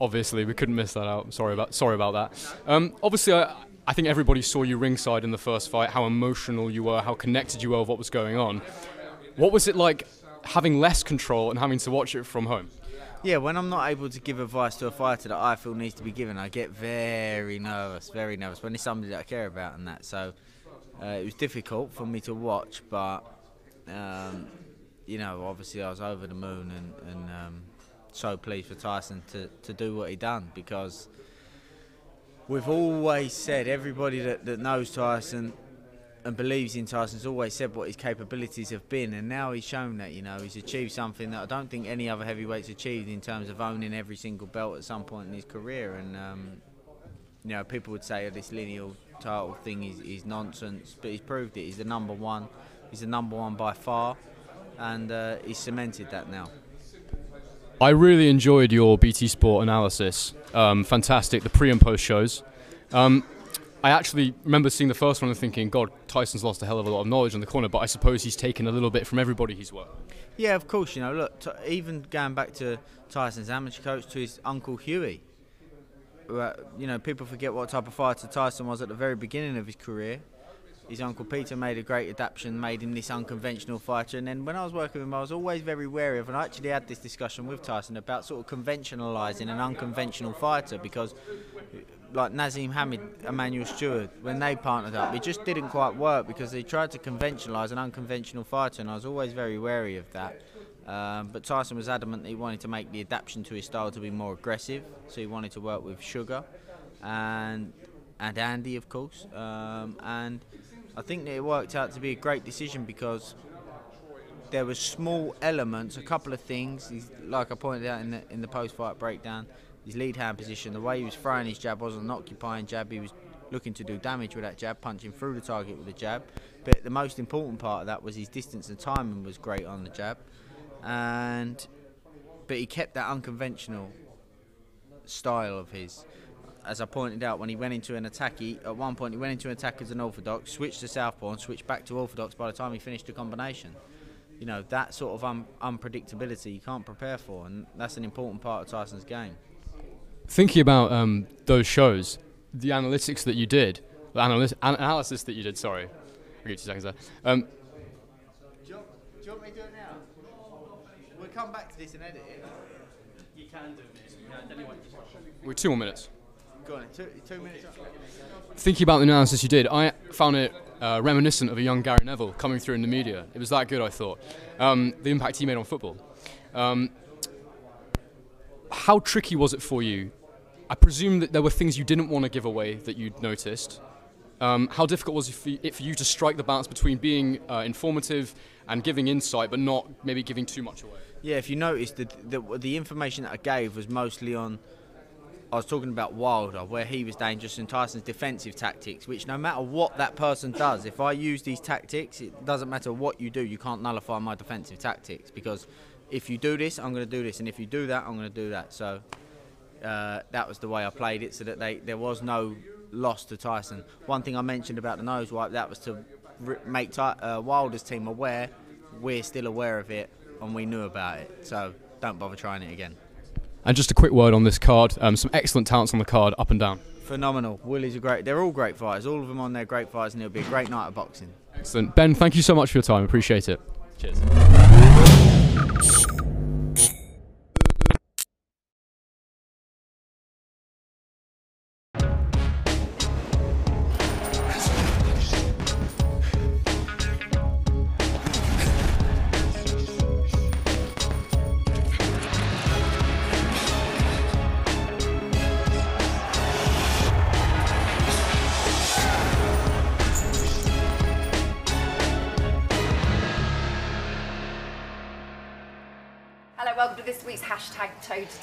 Obviously, we couldn't miss that out. Sorry about sorry about that. Um, obviously, I, I think everybody saw you ringside in the first fight. How emotional you were, how connected you were with what was going on. What was it like having less control and having to watch it from home? Yeah, when I'm not able to give advice to a fighter that I feel needs to be given, I get very nervous, very nervous when it's somebody that I care about and that. So uh, it was difficult for me to watch, but um, you know, obviously I was over the moon and, and um, so pleased for Tyson to, to do what he done because we've always said everybody that, that knows Tyson and believes in Tyson's always said what his capabilities have been, and now he's shown that. You know, he's achieved something that I don't think any other heavyweight's achieved in terms of owning every single belt at some point in his career. And um, you know, people would say oh, this lineal title thing is, is nonsense, but he's proved it. He's the number one. He's the number one by far, and uh, he's cemented that now. I really enjoyed your BT Sport analysis. Um, fantastic, the pre and post shows. Um, I actually remember seeing the first one and thinking, God, Tyson's lost a hell of a lot of knowledge on the corner, but I suppose he's taken a little bit from everybody he's worked. Yeah, of course. You know, look, t- even going back to Tyson's amateur coach to his uncle Huey. uh, You know, people forget what type of fighter Tyson was at the very beginning of his career. His uncle Peter made a great adaptation, made him this unconventional fighter. And then when I was working with him, I was always very wary of, and I actually had this discussion with Tyson about sort of conventionalising an unconventional fighter because like Naseem Hamed, Emanuel Steward, when they partnered up, it just didn't quite work because they tried to conventionalise an unconventional fighter, and I was always very wary of that. Um, but Tyson was adamant that he wanted to make the adaptation to his style to be more aggressive, so he wanted to work with Sugar and and Andy, of course. Um, and I think that it worked out to be a great decision because there were small elements, a couple of things, like I pointed out in the in the post-fight breakdown, his lead hand position, the way he was throwing his jab wasn't an occupying jab. He was looking to do damage with that jab, punching through the target with a jab. But the most important part of that was his distance and timing was great on the jab, and but he kept that unconventional style of his. As I pointed out, when he went into an attack, he, at one point he went into an attack as an orthodox, switched to southpaw, and switched back to orthodox by the time he finished the combination. You know that sort of un- unpredictability you can't prepare for, and that's an important part of Tyson's game. Thinking about um, those shows, the analytics that you did, the analysis, an- analysis that you did, sorry, I'll give you two seconds there. Um, Do you, want, do you want me to do it now? We'll come back to this and edit it. You can do it. we're two more minutes. Go on, two, two minutes. Thinking about the analysis you did, I found it uh, reminiscent of a young Gary Neville coming through in the media. It was that good, I thought. Um, the impact he made on football. Um, how tricky was it for you? I presume that there were things you didn't want to give away that you'd noticed. Um, how difficult was it for, you to strike the balance between being uh, informative and giving insight, but not maybe giving too much away? Yeah, if you noticed, the, the, the information that I gave was mostly on. I was talking about Wilder, where he was dangerous, and Tyson's defensive tactics, which no matter what that person does, if I use these tactics, it doesn't matter what you do, you can't nullify my defensive tactics because if you do this, I'm going to do this, and if you do that, I'm going to do that. So uh, that was the way I played it, so that they, there was no loss to Tyson. One thing I mentioned about the nose wipe, that was to r- make Ty- uh, Wilder's team aware, we're still aware of it, and we knew about it. So don't bother trying it again. And just a quick word on this card um, some excellent talents on the card, up and down. Phenomenal. Willie's a great. They're all great fighters. All of them on there great fighters, and it'll be a great night of boxing. Excellent. Ben, thank you so much for your time. Appreciate it. Cheers.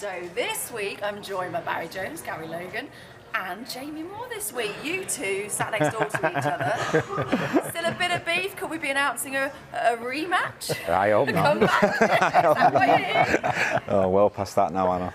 Toe to toe. This week I'm joined by Barry Jones, Gary Logan, and Jamie Moore this week. You two sat next door to each other. Still a bit of beef. Could we be announcing a, a rematch? I hope not. comeback? Is that what it is? Oh, well past that now, Anna.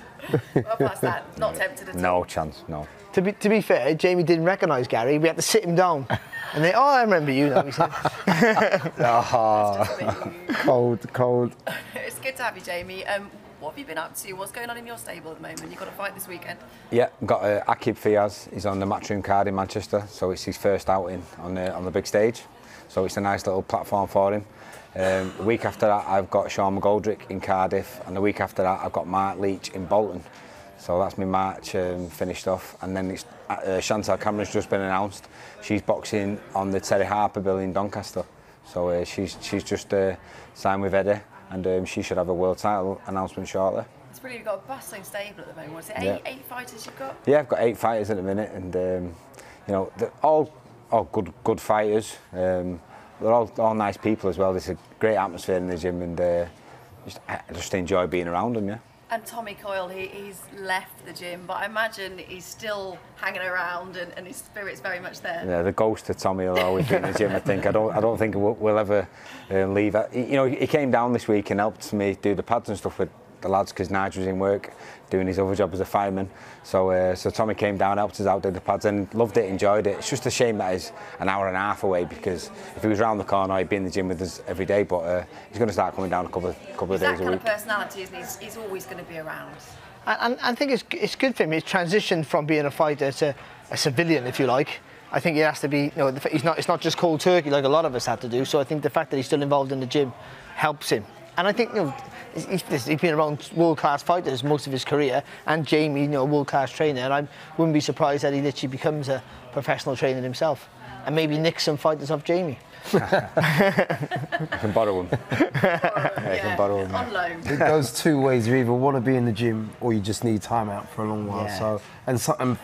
Well, past that. Not tempted at all. No chance, no. To be, to be fair, Jamie didn't recognise Gary. We had to sit him down. And they, oh, I remember you now, he said. Oh, cold, cold. It's good to have you, Jamie. Um, what have you been up to? What's going on in your stable at the moment? You've got a fight this weekend. Yeah, got uh, Aqib Fiaz. He's on the Matchroom card in Manchester, so it's his first outing on the on the big stage. So it's a nice little platform for him. Um, the week after that, I've got Sean McGoldrick in Cardiff, and the week after that, I've got Mark Leach in Bolton. So that's my March um, finished off, and then it's, uh, Chantelle Cameron's just been announced. She's boxing on the Terri Harper bill in Doncaster. So uh, she's she's just uh, signed with Eddie, and um, she should have a world title announcement shortly. It's brilliant. You've got a bustling stable at the moment. Was it eight, yeah. eight fighters you've got? Yeah, I've got eight fighters at the minute, and um, you know they're all all good good fighters. Um, they're all all nice people as well. There's a great atmosphere in the gym, and uh, just I just enjoy being around them. Yeah. And Tommy Coyle, he, he's left the gym, but I imagine he's still hanging around and, and his spirit's very much there. Yeah, the ghost of Tommy will always be in the gym. I think. I don't. I don't think we'll, we'll ever uh, leave. it. You know, he came down this week and helped me do the pads and stuff with the lads because Nigel was in work doing his other job as a fireman. So uh, so Tommy came down, helped us out, did the pads, and loved it, enjoyed it. It's just a shame that he's an hour and a half away because if he was round the corner, he'd be in the gym with us every day. But uh, he's going to start coming down a couple of couple He's of that days a kind week. of personality, isn't he? He's, he's always going to be around. And, and I think it's, it's good for him. He's transitioned from being a fighter to a civilian, if you like. I think he has to be. You know, he's not. It's not just cold turkey like a lot of us had to do. So I think the fact that he's still involved in the gym helps him. And I think you know, he's, he's he's been around world-class fighters most of his career, and Jamie, you know, a world-class trainer. And I wouldn't be surprised that he literally becomes a professional trainer himself, and maybe nick some fighters off Jamie. I can borrow him. yeah, I can borrow him. On loan. it goes two ways. You either want to be in the gym or you just need time out for a long while. Yeah. So, and, so, and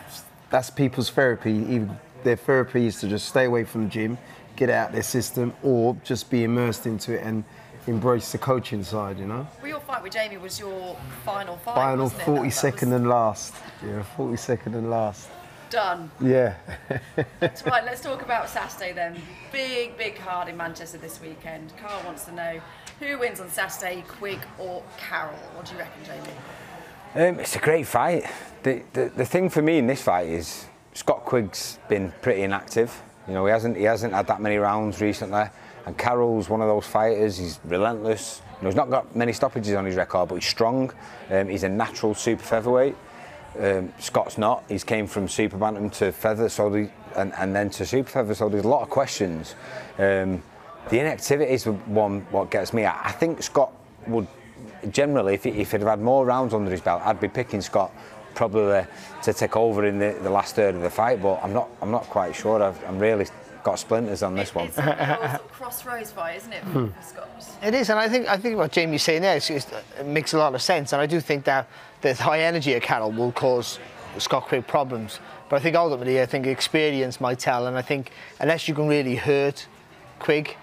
that's people's therapy. Even their therapy is to just stay away from the gym, get it out their system, or just be immersed into it and embrace the coaching side. You know. Well, your fight with Jamie was your final fight. Final wasn't it? 40 That- that second was and last. Yeah, 40 second and last. Done. Yeah. right, let's talk about Saturday then. Big, big card in Manchester this weekend. Carl wants to know who wins on Saturday, Quigg or Carroll? What do you reckon, Jamie? Um, it's a great fight. The, the the thing for me in this fight is Scott Quigg's been pretty inactive. You know, he hasn't he hasn't had that many rounds recently. And Carroll's one of those fighters. He's relentless. You know, he's not got many stoppages on his record, but he's strong. Um, he's a natural super featherweight. Um, Scott's not. He's came from super bantam to feather, so the, and, and then to super feather. So there's a lot of questions. Um, the inactivity is one what gets me. I, I think Scott would generally, if, he, if he'd have had more rounds under his belt, I'd be picking Scott probably to take over in the, the last third of the fight. But I'm not. I'm not quite sure. I've, I'm really got splinters on this one. It's a real sort of crossroads fight, isn't it, hmm. for, for Scott? It is, and I think I think what Jamie's saying there is, is, it makes a lot of sense, and I do think that the high energy of Carroll will cause Scott Quigg problems. But I think ultimately, I think experience might tell, and I think unless you can really hurt Quigg,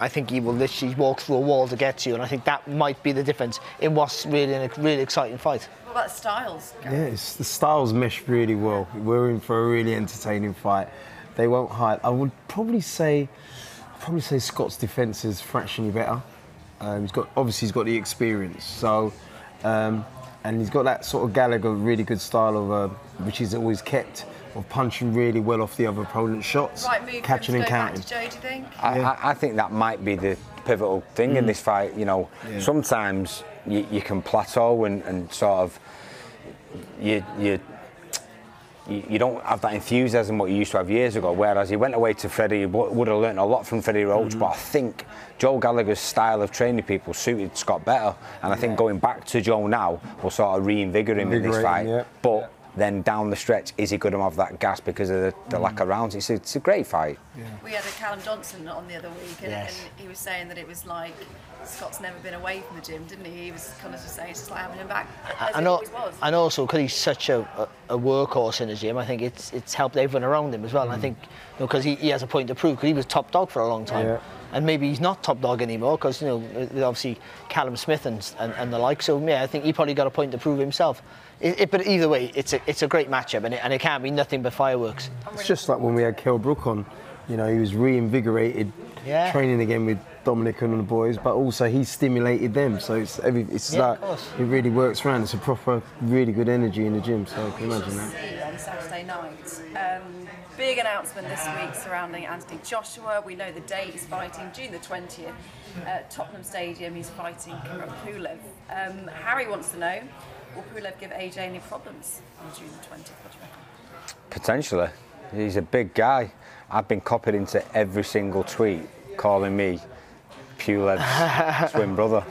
I think he will literally walk through a wall to get to you, and I think that might be the difference in what's really a really exciting fight. What about styles? Yeah, it's, the styles mesh really well. We're in for a really entertaining fight. They won't hide. I would probably say, I'd probably say Scott's defence is fractionally better. Um, he's got obviously he's got the experience, so um, and he's got that sort of Gallagher really good style of uh, which he's always kept of punching really well off the other opponent's shots, Right move catching for him and to back counting. to Joe, do you think? I, I, I think that might be the pivotal thing in Mm. this fight. You know, Yeah. sometimes you, you can plateau and, and sort of you you. You you don't have that enthusiasm what you used to have years ago. Whereas he went away to Freddie, he would have learnt a lot from Freddie Roach. Mm-hmm. But I think Joe Gallagher's style of training people suited Scott better. And I think going back to Joe now will sort of reinvigorate him in this fight. yeah. But then down the stretch, is he going to have that gas because of the, the lack mm. of rounds? It's a, it's a great fight. We had a Callum Johnson on the other week, and, Yes. and he was saying that it was like Scott's never been away from the gym, didn't he? He was kind of just saying it's just like having him back as and, it al- always was. and also because he's such a, a, a workhorse in the gym, I think it's it's helped everyone around him as well. And I mm. think because he, he has a point to prove because he was top dog for a long time, Yeah. and maybe he's not top dog anymore because you know obviously Callum Smith and, and and the like. So yeah, I think he probably got a point to prove himself. It, it, but either way, it's a it's a great matchup, and it, and it can't be nothing but fireworks. It's just like when we had Kel Brook on. You know, he was reinvigorated, Yeah. training again with Dominic and the boys, but also he stimulated them. So it's every, it's Yeah, like it really works around. It's a proper, really good energy in the gym. So I can imagine that. on Saturday night. Um, big announcement this week surrounding Anthony Joshua. We know the date he's fighting, June the 20th, at Tottenham Stadium. He's fighting Kiran Um, Harry wants to know, will Pulev give AJ any problems on June the 20th? What do you reckon? Potentially. He's a big guy. I've been copied into every single tweet calling me Pulev's twin brother.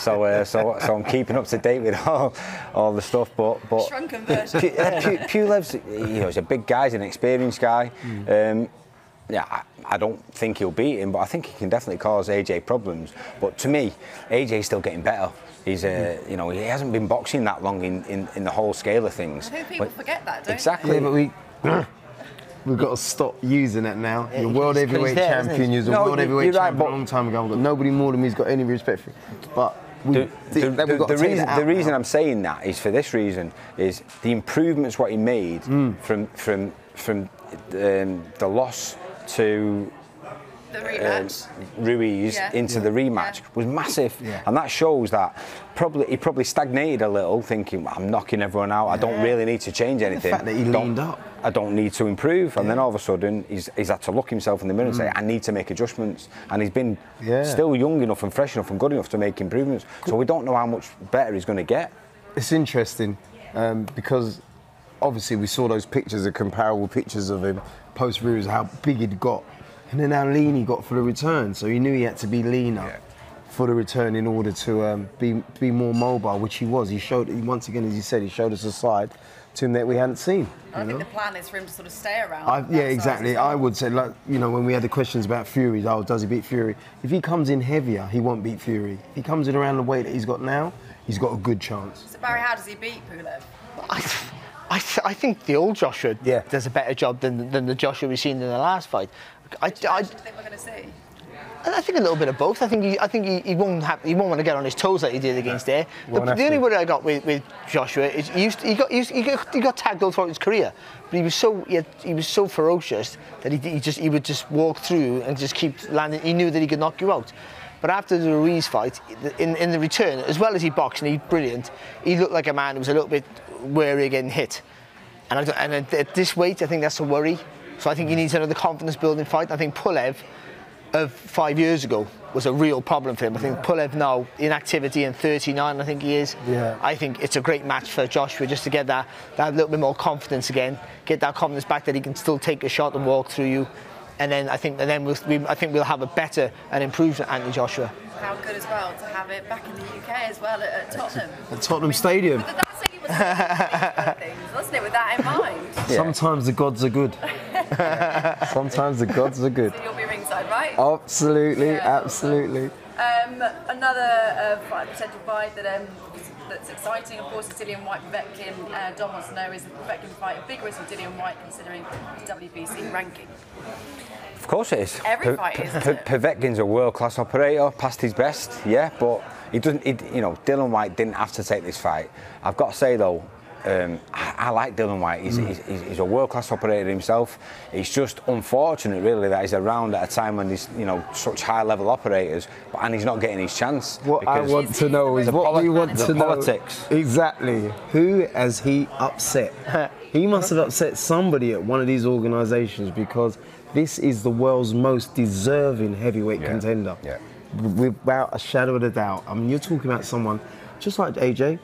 So, uh, so, so I'm keeping up to date with all, all the stuff. But, but Shrunken version. Pu- uh, Pu- Pulev's, you know, he's a big guy, he's an experienced guy. Um, yeah, I, I don't think he'll beat him, but I think he can definitely cause AJ problems. But to me, AJ's still getting better. He's, uh, you know, he hasn't been boxing that long in, in, in the whole scale of things. I think people But- forget that, don't Exactly. Yeah, but we. We've got to stop using it now. Yeah, You're world heavyweight there, isn't he? champion. You're the No, world you- heavyweight right, champion a long time ago. I've got nobody more than me's got any respect for. it. But we, the, the- the- we've got the to reason, the reason now. I'm saying that is for this reason is the improvements what he made Mm. from from from um, the loss to The rematch. um, Ruiz Yeah. into Yeah. the rematch was massive, Yeah. and that shows that probably he probably stagnated a little, thinking I'm knocking everyone out. I don't really need to change anything. the anything. fact that he Don't- leaned up. I don't need to improve, and then all of a sudden he's, he's had to look himself in the mirror and say I need to make adjustments, and he's been Mm. Yeah. still young enough and fresh enough and good enough to make improvements. So we don't know how much better he's going to get. It's interesting um, because obviously we saw those pictures, the comparable pictures of him post Ruiz, how big he'd got, and then how lean he got for the return. So he knew he had to be leaner for the return in order to um, be be more mobile, which he was. He showed once again, as you said, he showed us a side to him that we hadn't seen. I you know? think the plan is for him to sort of stay around. I, yeah, exactly. I would say, like, you know, when we had the questions about Fury, oh, does he beat Fury? If he comes in heavier, he won't beat Fury. If he comes in around the weight that he's got now, he's got a good chance. So Barry, how does he beat Pulev? I, I, th- I think the old Joshua Yeah. does a better job than, than the Joshua we've seen in the last fight. I, I, Which match do think we're going to see? I think a little bit of both. I think he, I think he, he won't have, he won't want to get on his toes like he did against there. The, the only to. worry I got with, with Joshua is he, used, he got he, used, he got he got tagged all throughout his career, but he was so he, had, he was so ferocious that he, he just he would just walk through and just keep landing. He knew that he could knock you out. But after the Ruiz fight, in, in the return, as well as he boxed and he's brilliant, he looked like a man who was a little bit wary of getting hit. And, I don't, and at, this weight, I think that's a worry. So I think he needs another confidence building fight. I think Pulev of five years ago was a real problem for him. I think Pulev now, inactivity and 39, I think he is. Yeah. I think it's a great match for Joshua just to get that, that little bit more confidence again, get that confidence back that he can still take a shot and walk through you. And then I think, and then we'll, we, I think we'll have a better and improved Anthony Joshua. How good as well to have it back in the UK as well at, at Tottenham. At Tottenham Stadium. But that's what he was things, wasn't it? With that in mind, Sometimes the gods are good. Sometimes the gods are good. so you'll be ringside, right? Absolutely, Yeah. absolutely. Um, another uh, fight, potential buy that um, that's exciting, of course, is Dillian Whyte Povetkin. Uh, Don wants to know is the Povetkin fight a big risk for Dillian Whyte considering his WBC ranking? Of course it is. Every P- fight, it? Povetkin's a world-class operator, past his best, yeah, but he doesn't. He, you know, Dillian Whyte didn't have to take this fight. I've got to say though. Um, I, I like Dillian Whyte. He's, he's, he's he's a world-class operator himself. It's just unfortunate, really, that he's around at a time when there's, you know, such high-level operators, but, and he's not getting his chance. What I want to know is the what poli- we want the to know. politics. Exactly. Who has he upset? he must have upset somebody at one of these organisations because this is the world's most deserving heavyweight Yeah. contender. Yeah. Without a shadow of a doubt. I mean, you're talking about someone just like AJ,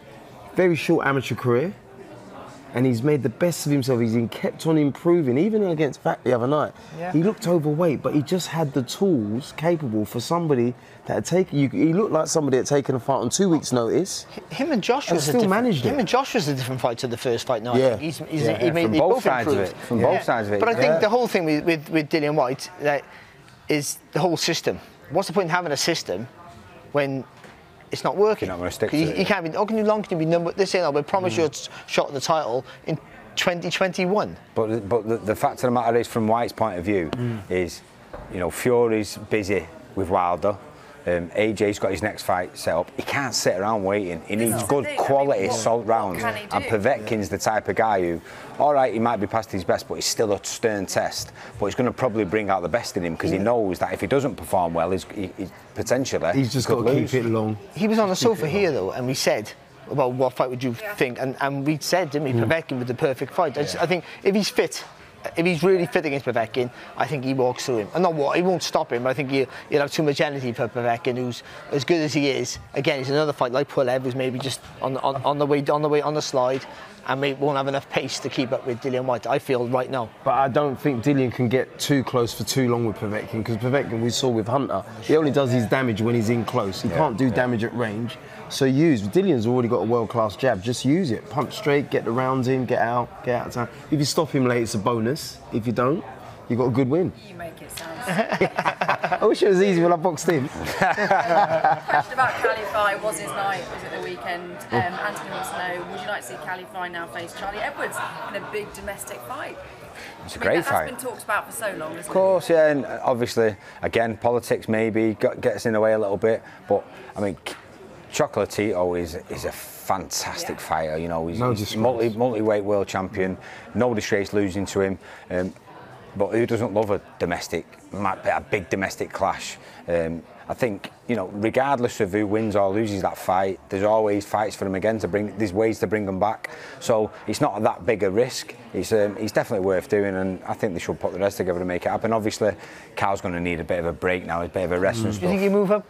very short amateur career, and he's made the best of himself. He's in- kept on improving, even against Wach the other night. Yeah. He looked overweight, but he just had the tools capable for somebody that had taken. You, he looked like somebody that had taken a fight on two weeks' notice. Him and Joshua And still managed Him it. and Joshua's a different fight to the first fight. now. Yeah. he's, he's, Yeah. he made, From both both sides of improved. it. From both sides of it, But I think yeah. the whole thing with, with, with Dillian Whyte that is the whole system. What's the point in having a system when it's not working? You're not gonna stick 'Cause to you, it. you can't be. How can you long can you be number? They say no, we promise you a s- shot at the title in 2021. But but the, the fact of the matter is, from Whyte's point of view, mm. is you know Fury's busy with Wilder. Um, AJ's got his next fight set up. He can't sit around waiting. He needs is the good thing. I mean, quality what- salt what rounds. can he And do? Povetkin's the type of guy who, all right, he might be past his best, but he's still a stern test. But he's going to probably bring out the best in him because he knows that if he doesn't perform well, he's, he, he potentially He's just could got to lose. keep it long. He was on the sofa here though, and we said about what fight would you think, and, and we said, didn't we, Povetkin with the perfect fight. I, just- I think if he's fit, if he's really fit against Povetkin, I think he walks through him. And not what he won't stop him. But I think he, he'll have too much energy for Povetkin, who's as good as he is. Again, it's another fight like Pulev, who's maybe just on, on, on the way on the way on the slide, and maybe won't have enough pace to keep up with Dillian Whyte. I feel right now. But I don't think Dillian can get too close for too long with Povetkin because Povetkin we saw with Hunter, he only does his damage when he's in close. He can't do damage at range. So use Dillian's already got a world class jab. Just use it. Punch straight, get the rounds in, get out, get out of time. If you stop him late, it's a bonus. If you don't, you got a good win. You make it sound. I wish it was easy when I boxed in. Question about Kal Yafai was his night, was it the weekend? Um, Anthony wants to know, would you like to see Kal Yafai now face Charlie Edwards in a big domestic fight? It's a I mean, great that, fight. That's been talked about for so long, Of course, yeah, and obviously, again, politics maybe gets in the way a little bit, but I mean, K- Chocolatito is is a fantastic Yeah. fighter. You know, he's, No he's multi multi weight world champion. No disgrace losing to him. Um, but who doesn't love a domestic, a big domestic clash? Um, I think you know, regardless of who wins or loses that fight, there's always fights for them again to bring. There's ways to bring them back. So it's not that big a risk. It's um, it's definitely worth doing, and I think they should put the rest together to make it happen. Obviously, Carl's going to need a bit of a break now, a bit of a rest and Do you think he move up,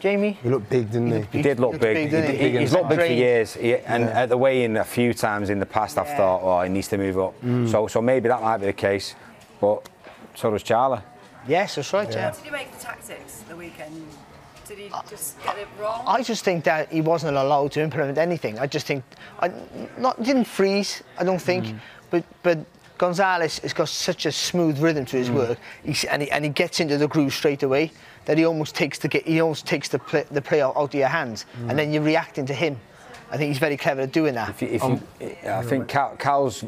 Jamie? He looked big, didn't he? He did look big. big, doesn't He- he? he- he's looked big for years, He- and Yeah. at the weigh-in a few times in the past, I've thought, oh, he needs to move up. So, so maybe that might be the case, but so does Charlie. Yes, that's right. Yeah. What did you make the tactics the weekend? Did he just get it wrong? I just think that he wasn't allowed to implement anything. I just think, I not didn't freeze. I don't think, Mm. but but Gonzalez has got such a smooth rhythm to his Mm. work, he's, and he and he gets into the groove straight away. That he almost takes the ge- he almost takes the play, the play out, out of your hands, Mm. and then you're reacting to him. I think he's very clever at doing that. If you, if you, um, I think Cal, Cal's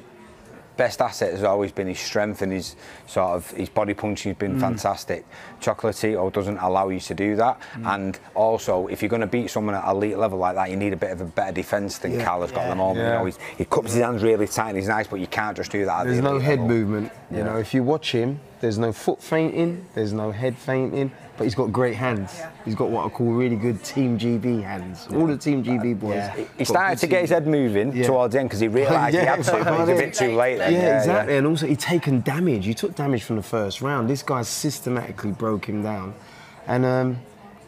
best asset has always been his strength and his sort of his body punching has been mm. fantastic. Chocolatito doesn't allow you to do that, mm. and also if you're going to beat someone at elite level like that, you need a bit of a better defence than Yeah. Cal has got at Yeah. the moment. You know, he's, he cups his hands really tight and he's nice, but you can't just do that. at There's the no head level. movement. You know, if you watch him, there's no foot fainting, there's no head fainting, but he's got great hands. He's got what I call really good Team GB hands. All the Team GB boys. Yeah. He started to get his head moving Yeah. towards the end because he realised he had to, but he's a bit too late. Yeah, then. exactly. And also, he'd taken damage. He took damage from the first round. This guy systematically broke him down, and um,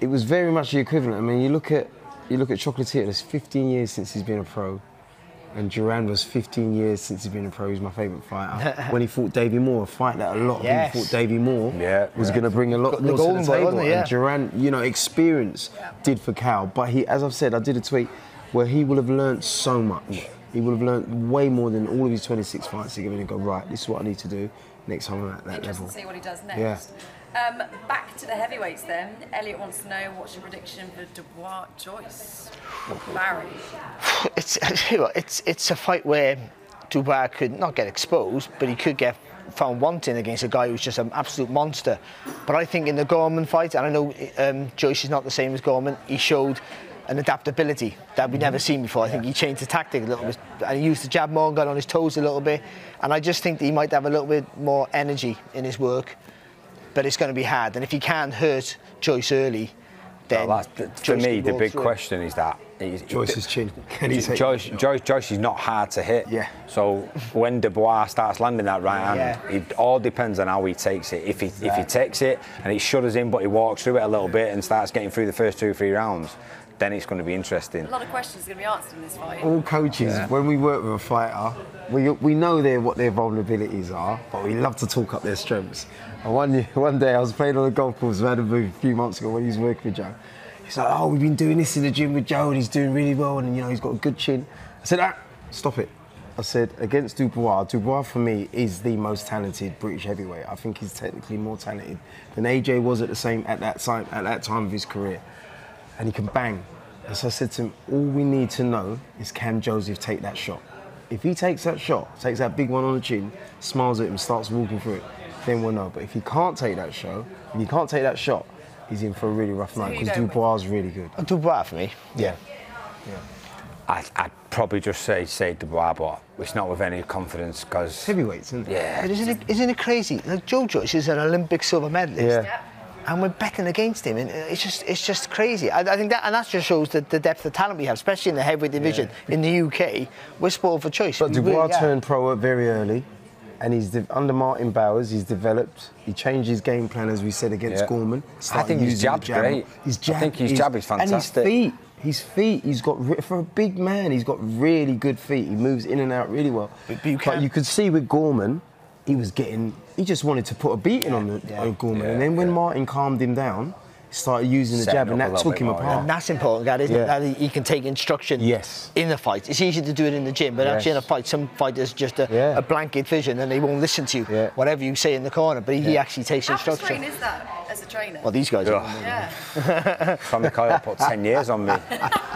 it was very much the equivalent. I mean, you look at you look at Chocolatito. It's 15 years since he's been a pro, and Duran was 15 years since he's been a pro. He's my favourite fighter. when he fought Davey Moore, a fight that a lot of Yes. people thought Davey Moore Yeah, was yeah. going to bring a lot Got the more to golden the table. wasn't? Yeah. And Duran, you know, experience did for Cal. But he, as I've said, I did a tweet where he will have learnt so much. He will have learnt way more than all of his 26 fights to give in and go, right, this is what I need to do next time I'm at that Interesting level. to see what he does next. Yeah. Um, back to the heavyweights then. Elliot wants to know what's your prediction for Dubois Joyce? Barry. it's it's it's a fight where Dubois could not get exposed, but he could get found wanting against a guy who's just an absolute monster. But I think in the Gorman fight, and I know um, Joyce is not the same as Gorman, he showed an adaptability that we've never seen before. I think he changed the tactic a little bit, and he used to jab more, and got on his toes a little bit, and I just think that he might have a little bit more energy in his work. But it's going to be hard, and if he can't hurt Joyce early, then Well, that's, for Joyce me, can the big through. question is that is, Joyce's chin. Can he take Joyce, that? Joyce, Joyce is not hard to hit. Yeah. So when Dubois starts landing that right hand, Yeah. it all depends on how he takes it. If he if he takes it and he shudders in, but he walks through it a little bit and starts getting through the first two or three rounds, then it's going to be interesting. A lot of questions are going to be answered in this fight. All coaches, when we work with a fighter, we, we know their, what their vulnerabilities are, but we love to talk up their strengths. And one, year- one day I was playing on the golf course with Adam Booth a few months ago when he was working with Joe. He's like, oh, we've been doing this in the gym with Joe and he's doing really well and, you know, he's got a good chin. I said, ah, stop it. I said, against Dubois, Dubois for me is the most talented British heavyweight. I think he's technically more talented than AJ was at the same at that time at that time of his career and he can bang. And so I said to him, all we need to know is can Joseph take that shot? If he takes that shot, takes that big one on the chin, smiles at him, starts walking through it, then we'll know. But if he can't take that shot, if he can't take that shot, he's in for a really rough night because? Dubois is really good. Oh, Dubois for me. Yeah. I, I'd probably just say say Dubois, but it's not with any confidence because Heavyweights, isn't it? yeah, But isn't it, isn't it crazy? Like Joe Joyce is an Olympic silver medalist. Yeah. And we're betting against him, and uh, it's just it's just crazy. I, I think that, and that just shows the, the depth of talent we have, especially in the heavyweight division in the UK. We're spoiled for choice. But We Dubois really turned pro very early, and he's de- under Martin Bowers. He's developed. He changed his game plan, as we said, against Yeah. Gorman. I think his using the jab's jab. great. His I think his jab is fantastic. And his feet. His feet. He's got for a big man. He's got really good feet. He moves in and out really well. But- but you but can't- you could see with Gorman, he was getting. He just wanted to put a beating on the Yeah. on Gorman, Yeah, and then when yeah. Martin calmed him down, he started using the Setting jab, and that took him more, apart. And that's important, Gary, isn't Yeah. it? That he, he can take instruction Yes. in the fight. It's easy to do it in the gym, but actually in a fight, some fighters just a, Yeah. a blanket vision and they won't listen to you, Yeah. whatever you say in the corner. But he Yeah. actually takes How instruction. frustrating is that as a trainer? Well, these guys. Yeah. Are, yeah. Tommy Coyle put 10 years on me,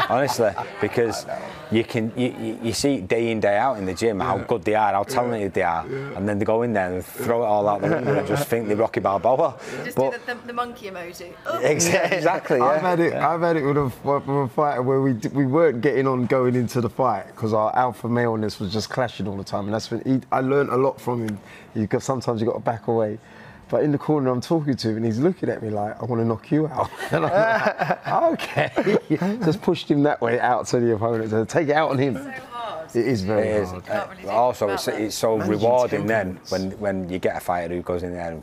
honestly, because you can you, you, you see day in, day out in the gym how good they are, how talented they are, and then they go in there and throw it all out the window and just think they're Rocky Balboa. Just But do the, the, the monkey emoji. exactly. I've had it. I've had it with a, with a fighter where we we weren't getting on going into the fight because our alpha maleness was just clashing all the time, and that's when he, I learned a lot from him. You got sometimes you got to back away. But in the corner, I'm talking to him, and he's looking at me like, "I want to knock you out." And I'm like, "Okay." Just pushed him that way out to the opponent to take it out on him. It is very It is. hard. Uh, but also, it's, it's so Managing rewarding then when, when you get a fighter who goes in there and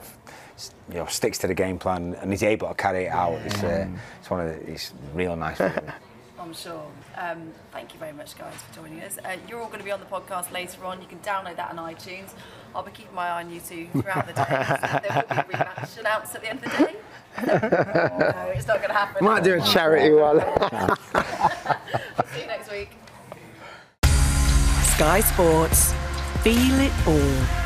you know sticks to the game plan and he's able to carry it out. It's, uh, it's one of the, it's real nice. I'm sure. Um, thank you very much, guys, for joining us. Uh, you're all going to be on the podcast later on. You can download that on iTunes. I'll be keeping my eye on you two throughout the day. there will be a rematch announced at the end of the day. no, it's not going to happen. Might do a charity one. See you next week. Sky Sports. Feel it all.